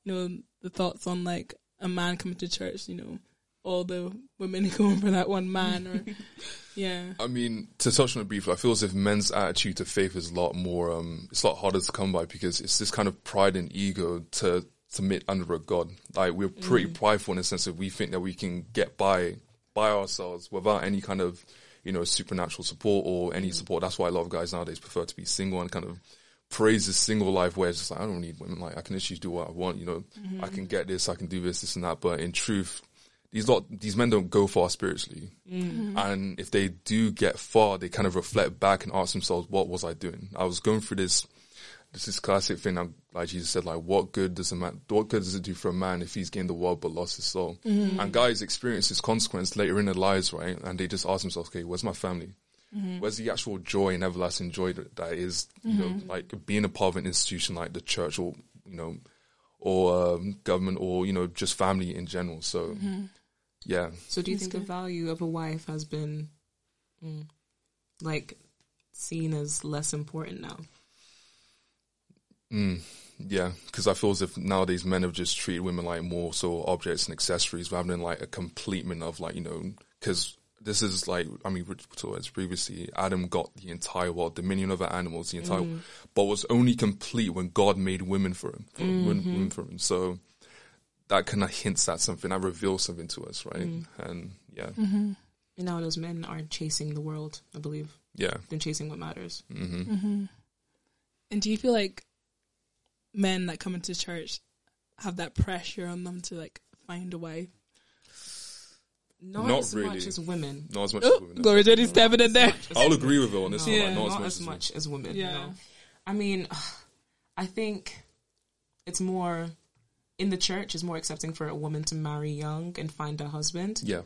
Speaker 1: you know the thoughts on like a man coming to church you know all the women going for that one man or yeah
Speaker 6: I mean, to touch on it briefly, I feel as if men's attitude to faith is a lot more, um, it's a lot harder to come by because it's this kind of pride and ego to submit under a God. Like, we're pretty prideful in the sense that we think that we can get by, by ourselves without any kind of, you know, supernatural support or any support. That's why a lot of guys nowadays prefer to be single and kind of praise this single life where it's just like, I don't need women. Like, I can actually do what I want, you know, mm-hmm. I can get this, I can do this, this and that. But in truth, these lot, these men don't go far spiritually. Mm-hmm. And if they do get far, they kind of reflect back and ask themselves, what was I doing? I was going through this, this is classic thing, like- like Jesus said, like, what good does a man, what good does it do for a man if he's gained the world but lost his soul? Mm-hmm. And guys experience this consequence later in their lives, right? And they just ask themselves, okay, where's my family? Where's the actual joy and everlasting joy that, that is, you know, like being a part of an institution like the church or, you know, or um, government or, you know, just family in general. So, yeah.
Speaker 7: So do you think the value of a wife has been mm, like seen as less important now?
Speaker 6: Yeah, because I feel as if nowadays men have just treated women like more so objects and accessories rather than like a completement of like you know because this is like I mean we talked about previously Adam got the entire world dominion over animals the entire mm. but was only complete when God made women for him for women, mm-hmm. women for him. So that kind of hints at something that reveals something to us right? Mm. And yeah. Mm-hmm.
Speaker 7: And now those men aren't chasing the world, I believe.
Speaker 6: yeah.
Speaker 7: They're chasing what matters. Mm-hmm.
Speaker 1: And do you feel like men that come into church have that pressure on them to like find a wife?
Speaker 7: Not,
Speaker 6: Not
Speaker 7: as
Speaker 6: really.
Speaker 7: much as women.
Speaker 6: not as much oh, as
Speaker 1: Oh,
Speaker 6: women
Speaker 1: Glory's already stepping in there.
Speaker 6: I'll agree with her on this one
Speaker 1: Yeah.
Speaker 6: like, not,
Speaker 7: not,
Speaker 6: as much
Speaker 7: as
Speaker 6: as women.
Speaker 7: as women.
Speaker 1: Yeah.
Speaker 7: No. I mean, I think it's more in the church is more accepting for a woman to marry young and find a husband
Speaker 6: yeah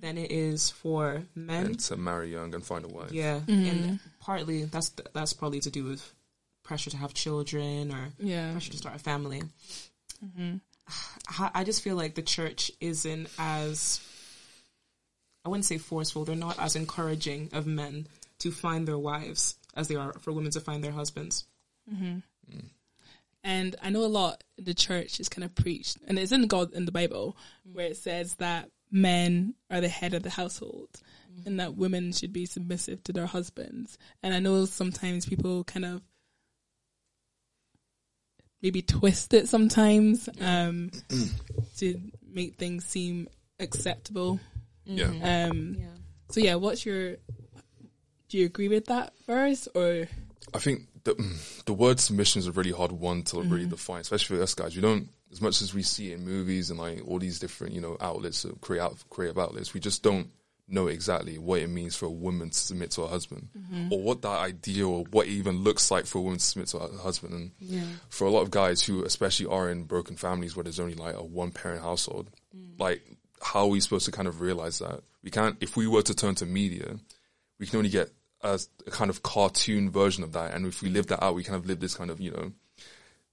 Speaker 7: than it is for men.
Speaker 6: and to marry young and find a wife
Speaker 7: Yeah, and mm-hmm. partly that's that's probably to do with pressure to have children or
Speaker 1: Yeah.
Speaker 7: pressure to start a family. Mm-hmm. I I just feel like the church isn't as I wouldn't say forceful. They're not as encouraging of men to find their wives as they are for women to find their husbands. Mm-hmm. Mm.
Speaker 1: And I know a lot in the church is kind of preached, and it's in God in the Bible mm. where it says that men are the head of the household mm. and that women should be submissive to their husbands. And I know sometimes people kind of maybe twist it sometimes um, to make things seem acceptable.
Speaker 6: Yeah
Speaker 1: Um, So yeah, what's your? Do you agree with that verse or?
Speaker 6: I think the mm, the word submission is a really hard one to really define, especially for us guys. We don't, as much as we see in movies and like all these different, you know, outlets, uh, creative creative outlets, we just don't know exactly what it means for a woman to submit to her husband, or what that idea or what it even looks like for a woman to submit to her husband. And yeah. for a lot of guys who, especially, are in broken families where there's only like a one parent household, like how are we supposed to kind of realize that we can't? If we were to turn to media, we can only get a, a kind of cartoon version of that. And if we live that out, we kind of live this kind of, you know,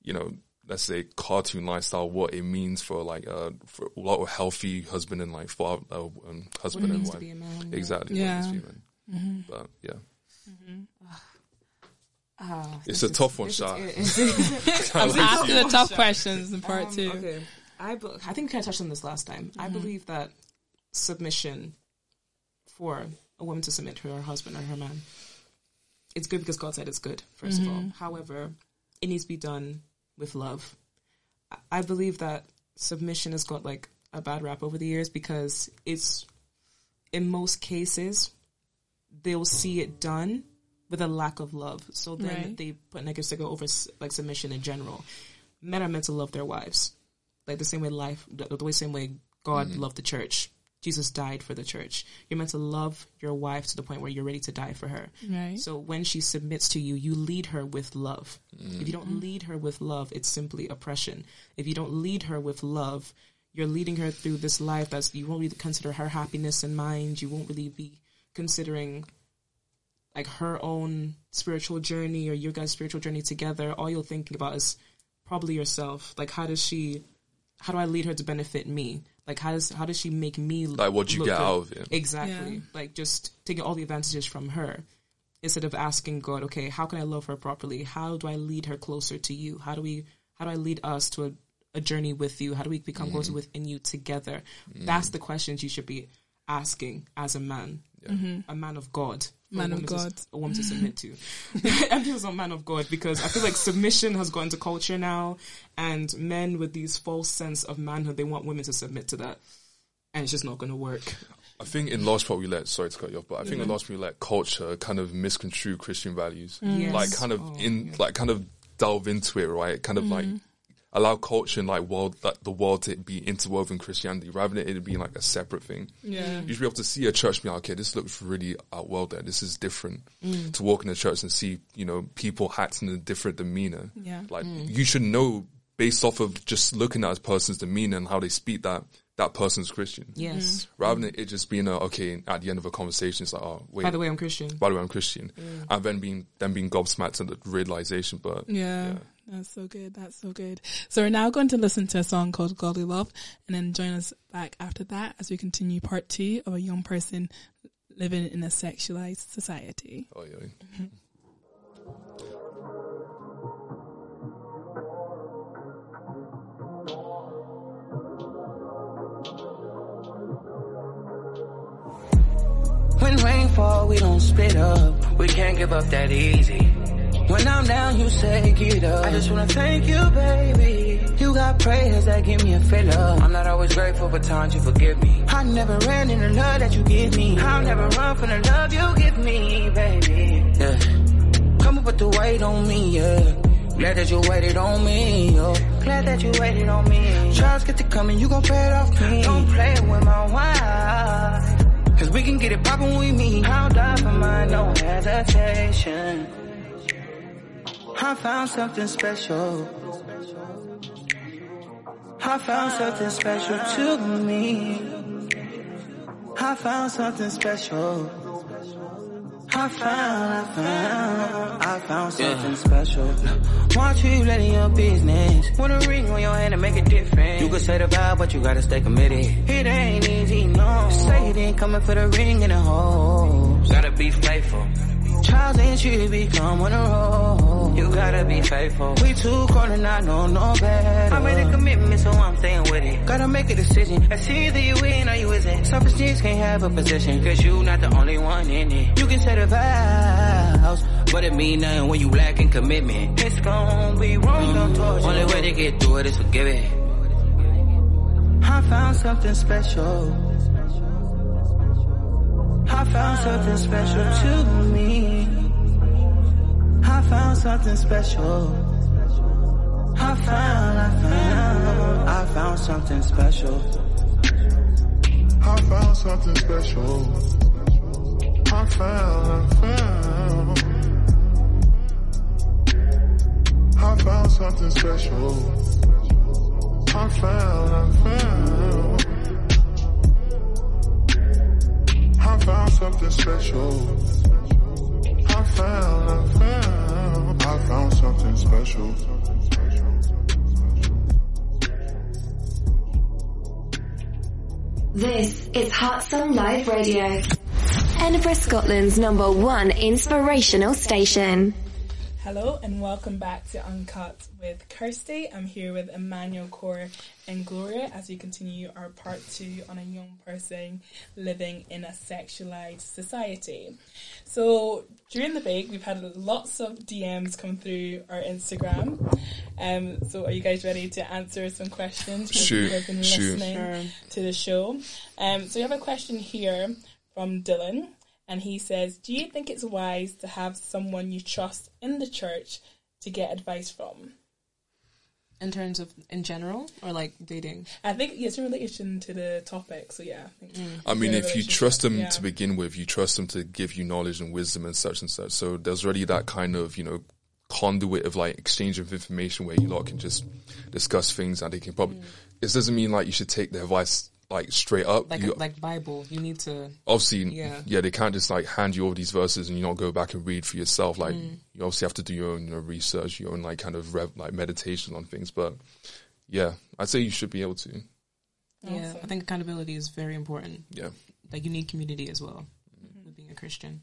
Speaker 6: you know, let's say cartoon lifestyle, what it means for like, uh, for a lot of healthy husband and like father, uh, um, husband and wife.
Speaker 7: be man, yeah.
Speaker 6: Exactly.
Speaker 1: Yeah.
Speaker 6: What it means to be a man. But yeah,
Speaker 7: Ah,
Speaker 6: it's a
Speaker 7: is-
Speaker 6: tough one,
Speaker 7: this
Speaker 6: Sha.
Speaker 1: I'm asking the tough questions in part
Speaker 7: Um,
Speaker 1: two.
Speaker 7: Okay, I be- I think we kind of touched on this last time.
Speaker 1: Mm-hmm.
Speaker 7: I believe that submission for a woman to submit to her husband or her man, it's good because God said it's good. 1st of all,
Speaker 1: Mm-hmm.
Speaker 7: however, it needs to be done with love. I- I believe that submission has got like a bad rap over the years because it's in most cases they'll see it done with a lack of love. So then
Speaker 1: Right.
Speaker 7: they put negative sticker over like submission in general. Men are meant to love their wives, like the same way life, the, the way same way God mm-hmm. loved the church. Jesus died for the church. You're meant to love your wife to the point where you're ready to die for her.
Speaker 1: Right.
Speaker 7: So when she submits to you, you lead her with love. If you don't mm-hmm. lead her with love, it's simply oppression. If you don't lead her with love, you're leading her through this life that's you won't really consider her happiness in mind. You won't really be considering like her own spiritual journey or your guys' spiritual journey together. All you're thinking about is probably yourself. Like how does she how do I lead her to benefit me? Like how does how does she make me
Speaker 6: Like, what'd you
Speaker 7: look
Speaker 6: get
Speaker 7: good?
Speaker 6: out of it?
Speaker 7: Exactly.
Speaker 1: Yeah.
Speaker 7: Like just taking all the advantages from her instead of asking God, okay, how can I love her properly? How do I lead her closer to you? How do we how do I lead us to a, a journey with you? How do we become closer mm. within you together? Mm. That's the questions you should be asking as a man. Mm-hmm. A man of God. For a
Speaker 1: Man of
Speaker 7: woman to-
Speaker 1: God.
Speaker 7: a woman to submit to. Emphasis on man of God because I feel like submission has gone into culture now, and men with these false sense of manhood, they want women to submit to that, and it's just not going to work.
Speaker 6: I think in large part we let sorry to cut you off, but I think in large part we let culture kind of misconstrue Christian values, mm.
Speaker 7: Yes.
Speaker 6: like kind of
Speaker 7: Oh,
Speaker 6: in like kind of delve into it, right? Kind of like mm-hmm. Allow culture and like world like the world to be interwoven Christianity rather than it being like a separate thing.
Speaker 1: Yeah. Mm.
Speaker 6: You should be able to see a church and be like, okay, this looks really outworld there. This is different. Mm. To walk in a church and see, you know, people acting in a different demeanor.
Speaker 1: Yeah.
Speaker 6: Like mm. you should know based off of just looking at a person's demeanor and how they speak that that person's Christian.
Speaker 7: Yes.
Speaker 6: Rather than it just being a okay at the end of a conversation, it's like, oh wait,
Speaker 7: By the way, I'm Christian.
Speaker 6: by the way, I'm Christian, and then being then being gobsmacked at the realization. But
Speaker 1: Yeah, that's so good. That's so good. So we're now going to listen to a song called Godly Love and then join us back after that as we continue part two of a young person living in a sexualized society.
Speaker 6: oh yeah.
Speaker 5: When rain fall, we don't split up. We can't give up that easy. When I'm down, you say get up. I just wanna thank you, baby. You got prayers that give me a fill up. I'm not always grateful, but times you forgive me. I never ran in the love that you give me. I'll never run from the love you give me, baby. Yeah. Come up with the weight on me, yeah. Glad that you waited on me, yo. Glad that you waited on me. Trials get to coming, you gon' pay it off me. Don't play it with my wife. Cause we can get it poppin' when we meet. I'll die for mine, no hesitation. I found something special. I found something special to me. I found something special. I found, I found, I found something special. Want you let in your business. Want a ring on your hand to make a difference. You can say the vibe, but you gotta stay committed. It ain't easy, no. Say it ain't coming for the ring and the hole. Gotta be faithful. Trials and you become on a roll. You gotta be faithful. We too cold and I know no better. I made a commitment, so I'm staying with it. Gotta make a decision. It's either you win or you isn't. Selfish needs can't have a position, cause you not the only one in it. You can say the vows, but it mean nothing when you lacking commitment. It's gonna be wrong, don't torture. Only way to get through it is forgive it. I found something special. I found something special to me. I found something special. I found, I found, I found something special.
Speaker 10: I found something special. I found, I found. I found something special. I found, I found. Found something special. I found, I found. I found something special.
Speaker 11: This is Hot Sun Live Radio. Edinburgh, Scotland's number one inspirational station.
Speaker 1: Hello and welcome back to Uncut with Kirsty. I'm here with Emmanuel Kore and Gloria as we continue our part two on a young person living in a sexualized society. So during the break, we've had lots of DMs come through our Instagram. Um, so are you guys ready to answer some questions?
Speaker 6: Shoot,
Speaker 1: you have been
Speaker 6: shoot.
Speaker 1: listening to the show. Um, so we have a question here from Dylan. And he says, Do you think it's wise to have someone you trust in the church to get advice from?
Speaker 7: In terms of in general or like dating?
Speaker 1: I think it's in relation to the topic, so yeah. I, think mm.
Speaker 6: I mean, if you trust them
Speaker 1: yeah.
Speaker 6: to begin with, you trust them to give you knowledge and wisdom and such and such. So there's already that kind of, you know, conduit of like exchange of information where you lot can just discuss things and they can probably, mm. this doesn't mean like you should take their advice like straight up.
Speaker 7: Like
Speaker 6: You-
Speaker 7: like Bible. You need to
Speaker 6: obviously,
Speaker 7: Yeah.
Speaker 6: yeah. they can't just like hand you all these verses and you not go back and read for yourself. Like
Speaker 7: Mm.
Speaker 6: you obviously have to do your own you know, research, your own like kind of rev, like meditation on things. But yeah, I'd say you should be able to.
Speaker 7: Yeah.
Speaker 1: Awesome.
Speaker 7: I think accountability is very important.
Speaker 6: Yeah.
Speaker 7: Like you need community as well with being a Christian.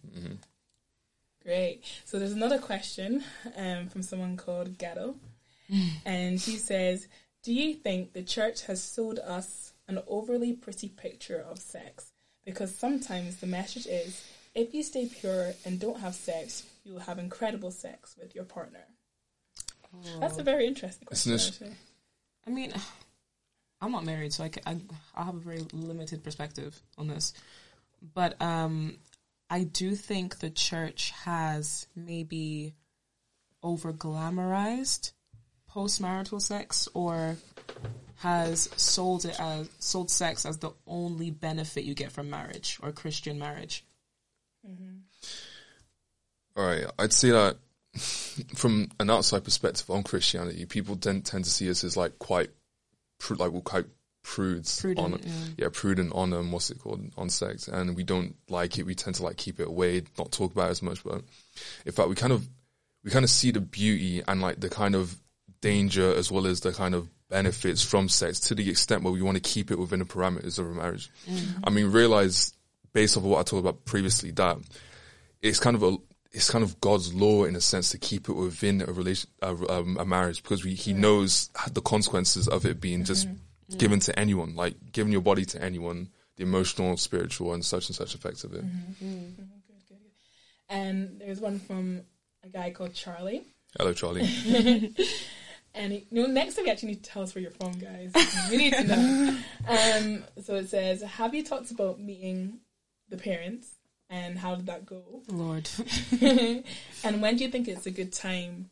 Speaker 1: Great. So there's another question um, from someone called Gatto. and she says, Do you think the church has sold us an overly pretty picture of sex? Because sometimes the message is if you stay pure and don't have sex, you will have incredible sex with your partner. That's a very interesting question.
Speaker 6: an issue.
Speaker 1: actually.
Speaker 7: I mean, I'm not married, so I, ca- I I have a very limited perspective on this. But um, I do think the church has maybe over glamorized post marital sex or has sold it as sold sex as the only benefit you get from marriage or Christian marriage.
Speaker 6: All right, I'd say that from an outside perspective on Christianity, people tend tend to see us as like quite, pru- like we're quite prudes
Speaker 7: Prudent,
Speaker 6: on,
Speaker 7: yeah.
Speaker 6: yeah, prudent on um, what's it called on sex, and we don't like it. We tend to like keep it away, not talk about it as much. But in fact, we kind of we kind of see the beauty and like the kind of danger as well as the kind of benefits from sex to the extent where we want to keep it within the parameters of a marriage. Mm. I mean, realize based off of what I talked about previously that it's kind of a it's kind of God's law in a sense to keep it within a relation a, um, a marriage because we, He knows the consequences of it being just mm-hmm. given to anyone, like giving your body to anyone, the emotional, spiritual, and such and such effects of it. Mm-hmm. Mm-hmm.
Speaker 1: And um, there's one from a guy called Charlie.
Speaker 6: Hello, Charlie.
Speaker 1: And he, you know, next time you actually need to tell us where you're from, guys. We need to know. Um, so it says, "Have you talked about meeting the parents, and how did that go?
Speaker 7: Lord.
Speaker 1: and when do you think it's a good time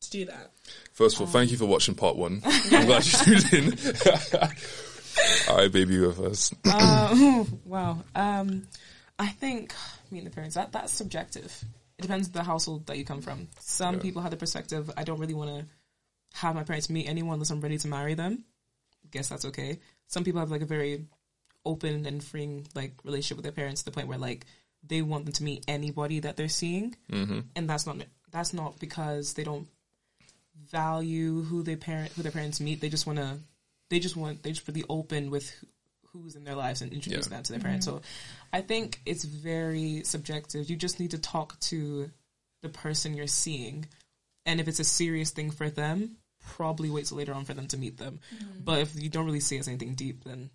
Speaker 1: to do that?
Speaker 6: First of all, thank you for watching part one. I'm glad you tuned in. All right, baby, you go first.
Speaker 7: uh, wow. Um, I think meeting the parents that that's subjective. It depends the household that you come from. Some people have the perspective I don't really want to have my parents meet anyone unless I'm ready to marry them. Guess that's okay. Some people have like a very open and freeing like relationship with their parents to the point where like they want them to meet anybody that they're seeing,
Speaker 6: Mm-hmm.
Speaker 7: and that's not that's not because they don't value who they parent who their parents meet. They just want to they just want they just really open with who's in their lives and introduce
Speaker 6: Yeah.
Speaker 7: that to their parents. Mm-hmm. So I think it's very subjective. You just need to talk to the person you're seeing, and if it's a serious thing for them, probably wait till later on for them to meet them. Mm-hmm. But if you don't really see it as anything deep, then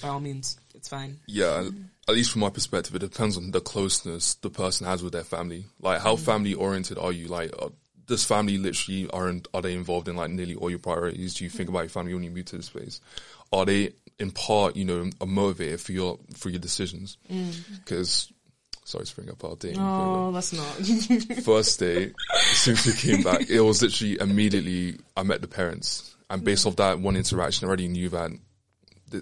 Speaker 7: by all means, it's fine.
Speaker 6: Yeah, at mm-hmm. least from my perspective, it depends on the closeness the person has with their family. Like, how family oriented are you? Like, uh, does family literally aren't are they involved in like nearly all your priorities? Do you think about your family when you move to the space? Are they in part, you know, a motivator for your for your decisions? Mm. Because, sorry to bring up our dating.
Speaker 7: Oh, uh, let's not.
Speaker 6: first day since we came back, it was literally immediately I met the parents, and based off that one interaction, I already knew that.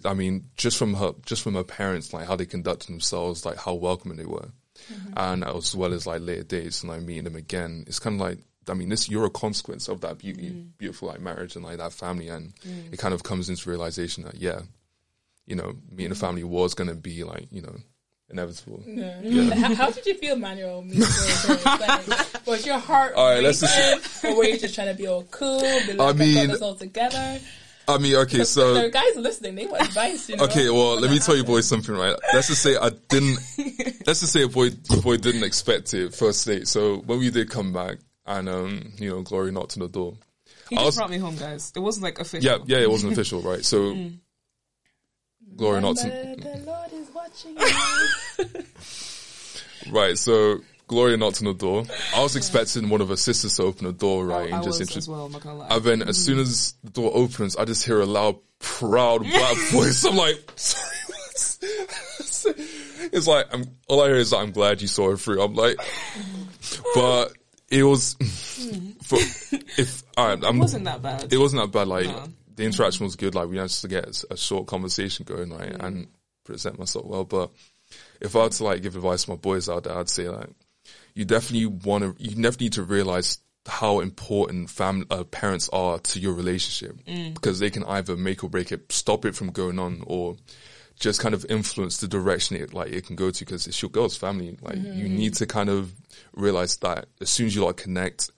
Speaker 6: I mean, just from her, just from her parents, like how they conducted themselves, like how welcoming they were, mm-hmm. and as well as like later dates and like meeting them again, it's kind of like. I mean, this you're a consequence of that beauty, mm. beautiful like marriage and like that family, and mm. it kind of comes into realization that yeah, you know, meeting a family was going to be like you know inevitable.
Speaker 1: Yeah. How, how did you feel, Manuel? meeting your parents? Like, was your heart
Speaker 6: All right, let's just-
Speaker 1: racing, or were you just trying to be all cool? Be like,
Speaker 6: I
Speaker 1: I
Speaker 6: mean-
Speaker 1: all together.
Speaker 6: I mean, okay, so
Speaker 1: the guys listening, they want advice. You know?
Speaker 6: Okay, well, let me tell you boys something, right? Let's just say I didn't, let's just say a boy, a boy didn't expect it first date. So when we did come back and, um, you know, Glory knocked on the door.
Speaker 7: He
Speaker 6: I
Speaker 7: just
Speaker 6: was-
Speaker 7: brought me home, guys. It wasn't like official.
Speaker 6: Yeah, yeah, it wasn't official, right? So Glory knocked on,
Speaker 1: Remember, the Lord is watching you.
Speaker 6: right, so Gloria knocked on the door. I was expecting one of her sisters to open the door, right?
Speaker 7: I
Speaker 6: and just
Speaker 7: was
Speaker 6: intro-
Speaker 7: as well, I'm not gonna lie.
Speaker 6: And then as soon as the door opens, I just hear a loud, proud black voice. I'm like, sorry, what's It's like, I'm, all I hear is, I'm glad you saw it through. I'm like, but it was, for, if, alright,
Speaker 7: It
Speaker 6: I'm,
Speaker 7: wasn't that bad.
Speaker 6: it wasn't that bad. Like,
Speaker 7: No.
Speaker 6: The interaction was good. Like, we managed to get a short conversation going, right?
Speaker 7: Mm.
Speaker 6: And present myself well. But if I had to like give advice to my boys out there, I'd say like, you definitely want to, you definitely need to realize how important fam- uh, parents are to your relationship
Speaker 7: Mm.
Speaker 6: because they can either make or break it, stop it from going on or just kind of influence the direction it like it can go to because it's your girl's family. Like you need to kind of realize that as soon as you like connect,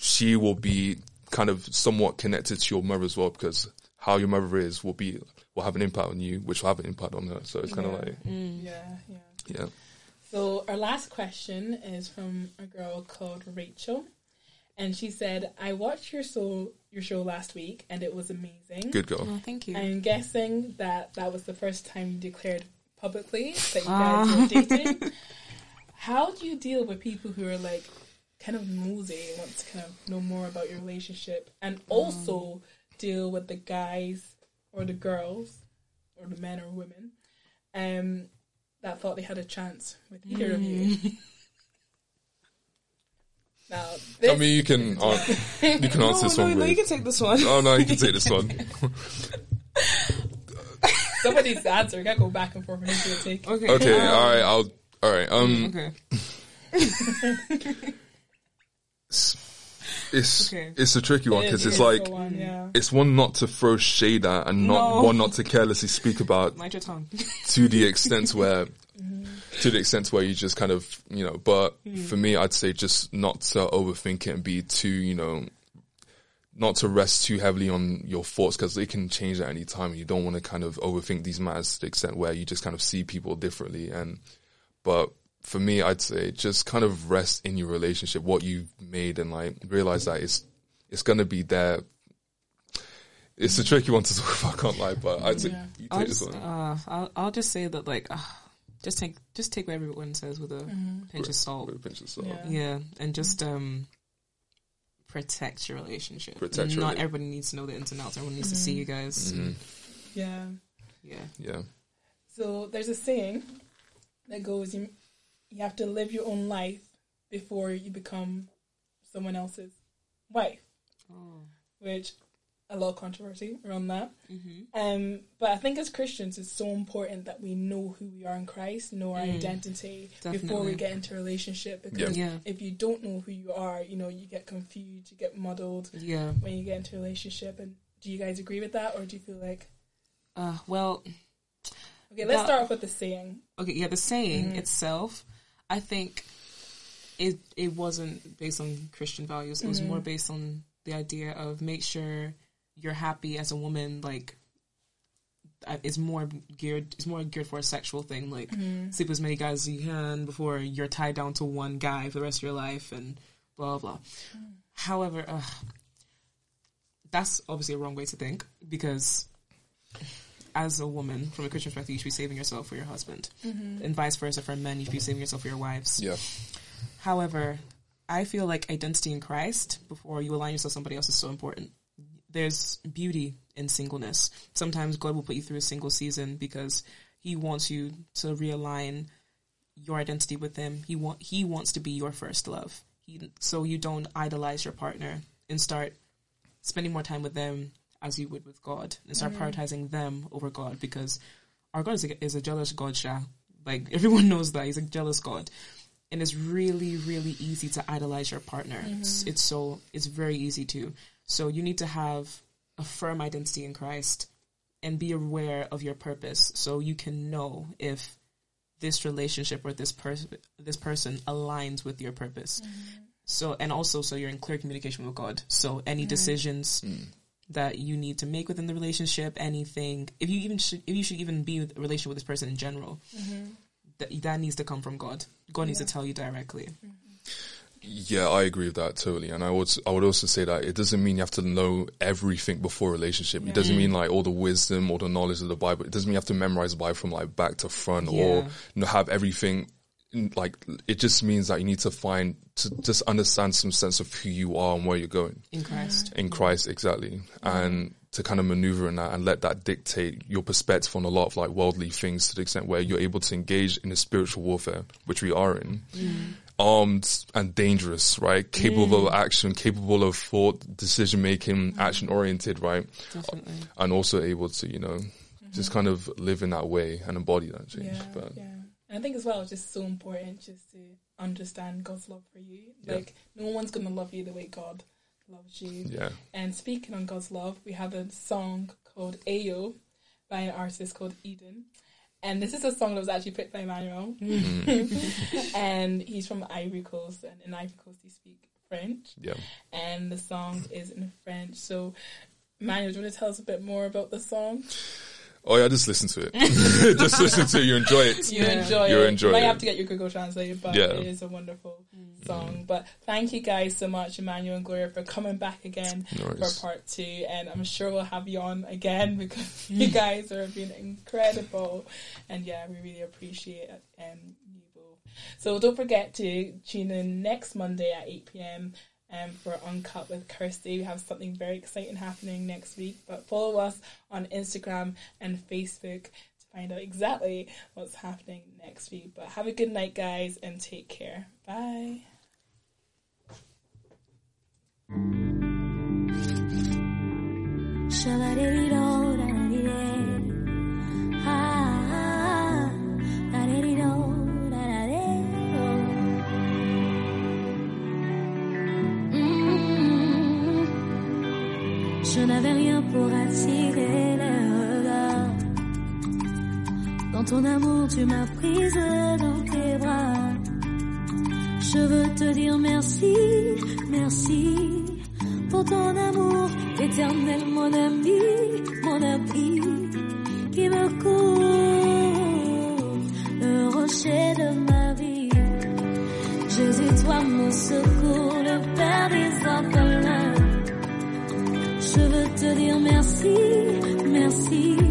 Speaker 6: she will be kind of somewhat connected to your mother as well because how your mother is will be will have an impact on you, which will have an impact on her. So it's kind of like mm.
Speaker 1: yeah, yeah.
Speaker 6: yeah.
Speaker 1: So our last question is from a girl called Rachel, and she said, "I watched your show your show last week, and it was amazing.
Speaker 6: Good girl.
Speaker 7: Oh, thank you.
Speaker 1: I'm guessing that that was the first time you declared publicly that you guys ah. were dating. How do you deal with people who are like kind of nosy and want to kind of know more about your relationship, and also deal with the guys or the girls or the men or women um, that thought they had a chance with either of you. Now,
Speaker 6: I mean, you can uh, you can answer this
Speaker 7: no,
Speaker 6: one.
Speaker 7: no,
Speaker 6: with-
Speaker 7: you can take this one.
Speaker 6: Oh no, you can take this one.
Speaker 1: Somebody's needs to answer. We can't go back and forth and who's gonna take.
Speaker 7: Okay.
Speaker 6: Okay,
Speaker 7: um,
Speaker 6: all right. I'll. All right. Um,
Speaker 7: Okay.
Speaker 6: It's
Speaker 7: Okay.
Speaker 6: it's a tricky one because
Speaker 1: is
Speaker 6: it's like
Speaker 1: one, yeah.
Speaker 6: it's one not to throw shade at and not
Speaker 7: No.
Speaker 6: one not to carelessly speak about
Speaker 7: Mind your tongue.
Speaker 6: to the extent where mm-hmm. to the extent where you just kind of you know but mm-hmm. for me i'd say just not to overthink it and be too you know not to rest too heavily on your thoughts because they can change at any time you don't want to kind of overthink these matters to the extent where you just kind of see people differently and but for me i'd say just kind of rest in your relationship what you've made and like realize that it's it's gonna be there it's a tricky one to talk about, I can't lie, but I'd say
Speaker 1: Yeah.
Speaker 6: you
Speaker 7: I'll
Speaker 6: this
Speaker 7: just,
Speaker 6: one.
Speaker 7: uh, I'll, I'll just say that like, uh, just take just take what everyone says with a pinch of salt.
Speaker 6: With a pinch of salt.
Speaker 1: Yeah.
Speaker 7: Yeah, and just um, protect your relationship.
Speaker 6: Protect your
Speaker 7: Not
Speaker 6: rela-
Speaker 7: everybody needs to know the ins and outs. Everyone needs to see you guys.
Speaker 6: Mhm.
Speaker 1: Yeah.
Speaker 7: Yeah.
Speaker 6: Yeah.
Speaker 1: So there's a saying that goes, you, you have to live your own life before you become someone else's wife,
Speaker 7: Oh.
Speaker 1: which a lot of controversy around that.
Speaker 7: Mm-hmm.
Speaker 1: Um, but I think as Christians, it's so important that we know who we are in Christ, know our
Speaker 7: Mm.
Speaker 1: identity before we get into a relationship. Because
Speaker 7: Yeah.
Speaker 1: if you don't know who you are, you know, you get confused, you get muddled
Speaker 7: Yeah.
Speaker 1: when you get into a relationship. And do you guys agree with that, or do you feel like
Speaker 7: Uh, well,
Speaker 1: okay? Let's
Speaker 7: That-
Speaker 1: start off with the saying.
Speaker 7: okay. Yeah, the saying
Speaker 1: Mhm.
Speaker 7: itself, I think, it it wasn't based on Christian values. It was
Speaker 1: Mhm.
Speaker 7: more based on the idea of make sure you're happy as a woman. Like, uh, it's more geared. It's more geared for a sexual thing. Like,
Speaker 1: Mhm.
Speaker 7: sleep with as many guys as you can before you're tied down to one guy for the rest of your life, and blah blah. However, uh, that's obviously a wrong way to think because as a woman, from a Christian perspective, you should be saving yourself for your husband,
Speaker 1: Mhm.
Speaker 7: and vice versa for men. You should be saving yourself for your wives.
Speaker 6: Yeah.
Speaker 7: However, I feel like identity in Christ before you align yourself with somebody else is so important. There's beauty in singleness. Sometimes God will put you through a single season because He wants you to realign your identity with Him. He want He wants to be your first love. He, so you don't idolize your partner and start spending more time with them as you would with God and start
Speaker 1: Mhm.
Speaker 7: prioritizing them over God because our God is a, is a jealous God, Sha. Like everyone knows that he's a jealous God, and it's really really easy to idolize your partner. It's,
Speaker 1: Mhm.
Speaker 7: it's so it's very easy to. So you need to have a firm identity in Christ and be aware of your purpose, so you can know if this relationship or this person this person aligns with your purpose. So and also so you're in clear communication with God. So any
Speaker 1: Mm.
Speaker 7: decisions that you need to make within the relationship, anything if you even should if you should even be in a relationship with this person in general,
Speaker 1: Mhm.
Speaker 7: that that needs to come from God. God needs to tell you directly.
Speaker 6: Yeah, I agree with that totally. And I would I would also say that it doesn't mean you have to know everything before a relationship. It doesn't mean like all the wisdom or the knowledge of the Bible. It doesn't mean you have to memorize the Bible from like back to front or
Speaker 7: Yeah.
Speaker 6: you know, have everything in, like it just means that you need to find to just understand some sense of who you are and where you're going.
Speaker 7: In Christ.
Speaker 6: In Christ, exactly. And to kind of maneuver in that and let that dictate your perspective on a lot of like worldly things to the extent where you're able to engage in a spiritual warfare, which we are in. Mm. Armed and dangerous, right? Capable of mm. action, capable of thought, decision making, mm. action oriented, right?
Speaker 7: Definitely.
Speaker 6: And also able to, you know, just mm-hmm. kind of live in that way and embody that change.
Speaker 1: Yeah,
Speaker 6: but
Speaker 1: yeah. And I think as well, it's just so important just to understand God's love for you.
Speaker 6: Yeah.
Speaker 1: Like, no one's going to love you the way God loves you.
Speaker 6: Yeah.
Speaker 1: And speaking on God's love, we have a song called Ayo by an artist called Eden. And this is a song that was actually picked by Emmanuel. Mm. and he's from Ivory Coast. And in Ivory Coast, they speak French.
Speaker 6: Yeah.
Speaker 1: And the song is in French. So, Emmanuel, do you want to tell us a bit more about the song?
Speaker 6: Oh yeah, just listen to it. just listen to it. You enjoy it.
Speaker 1: You enjoy
Speaker 6: You
Speaker 1: it.
Speaker 6: enjoy
Speaker 1: you might
Speaker 6: it.
Speaker 1: have to get your Google Translator, but
Speaker 6: Yeah.
Speaker 1: it is a wonderful song. But thank you guys so much, Emmanuel and Gloria, for coming back again
Speaker 6: No
Speaker 1: for part two. And I'm sure we'll have you on again because you guys are being incredible. And yeah, we really appreciate um, you both. So don't forget to tune in next Monday at 8 p.m um, for Uncut with Kirsty. We have something very exciting happening next week, but follow us on Instagram and Facebook to find out exactly what's happening next week. But have a good night, guys, and take care. Bye.
Speaker 12: Shall I Je n'avais rien pour attirer les regards. Dans ton amour, tu m'as prise dans tes bras. Je veux te dire merci, merci pour ton amour éternel, mon ami, mon ami, qui me couvre le rocher de ma vie. Jésus, toi, mon secours, le Père des enfants. see.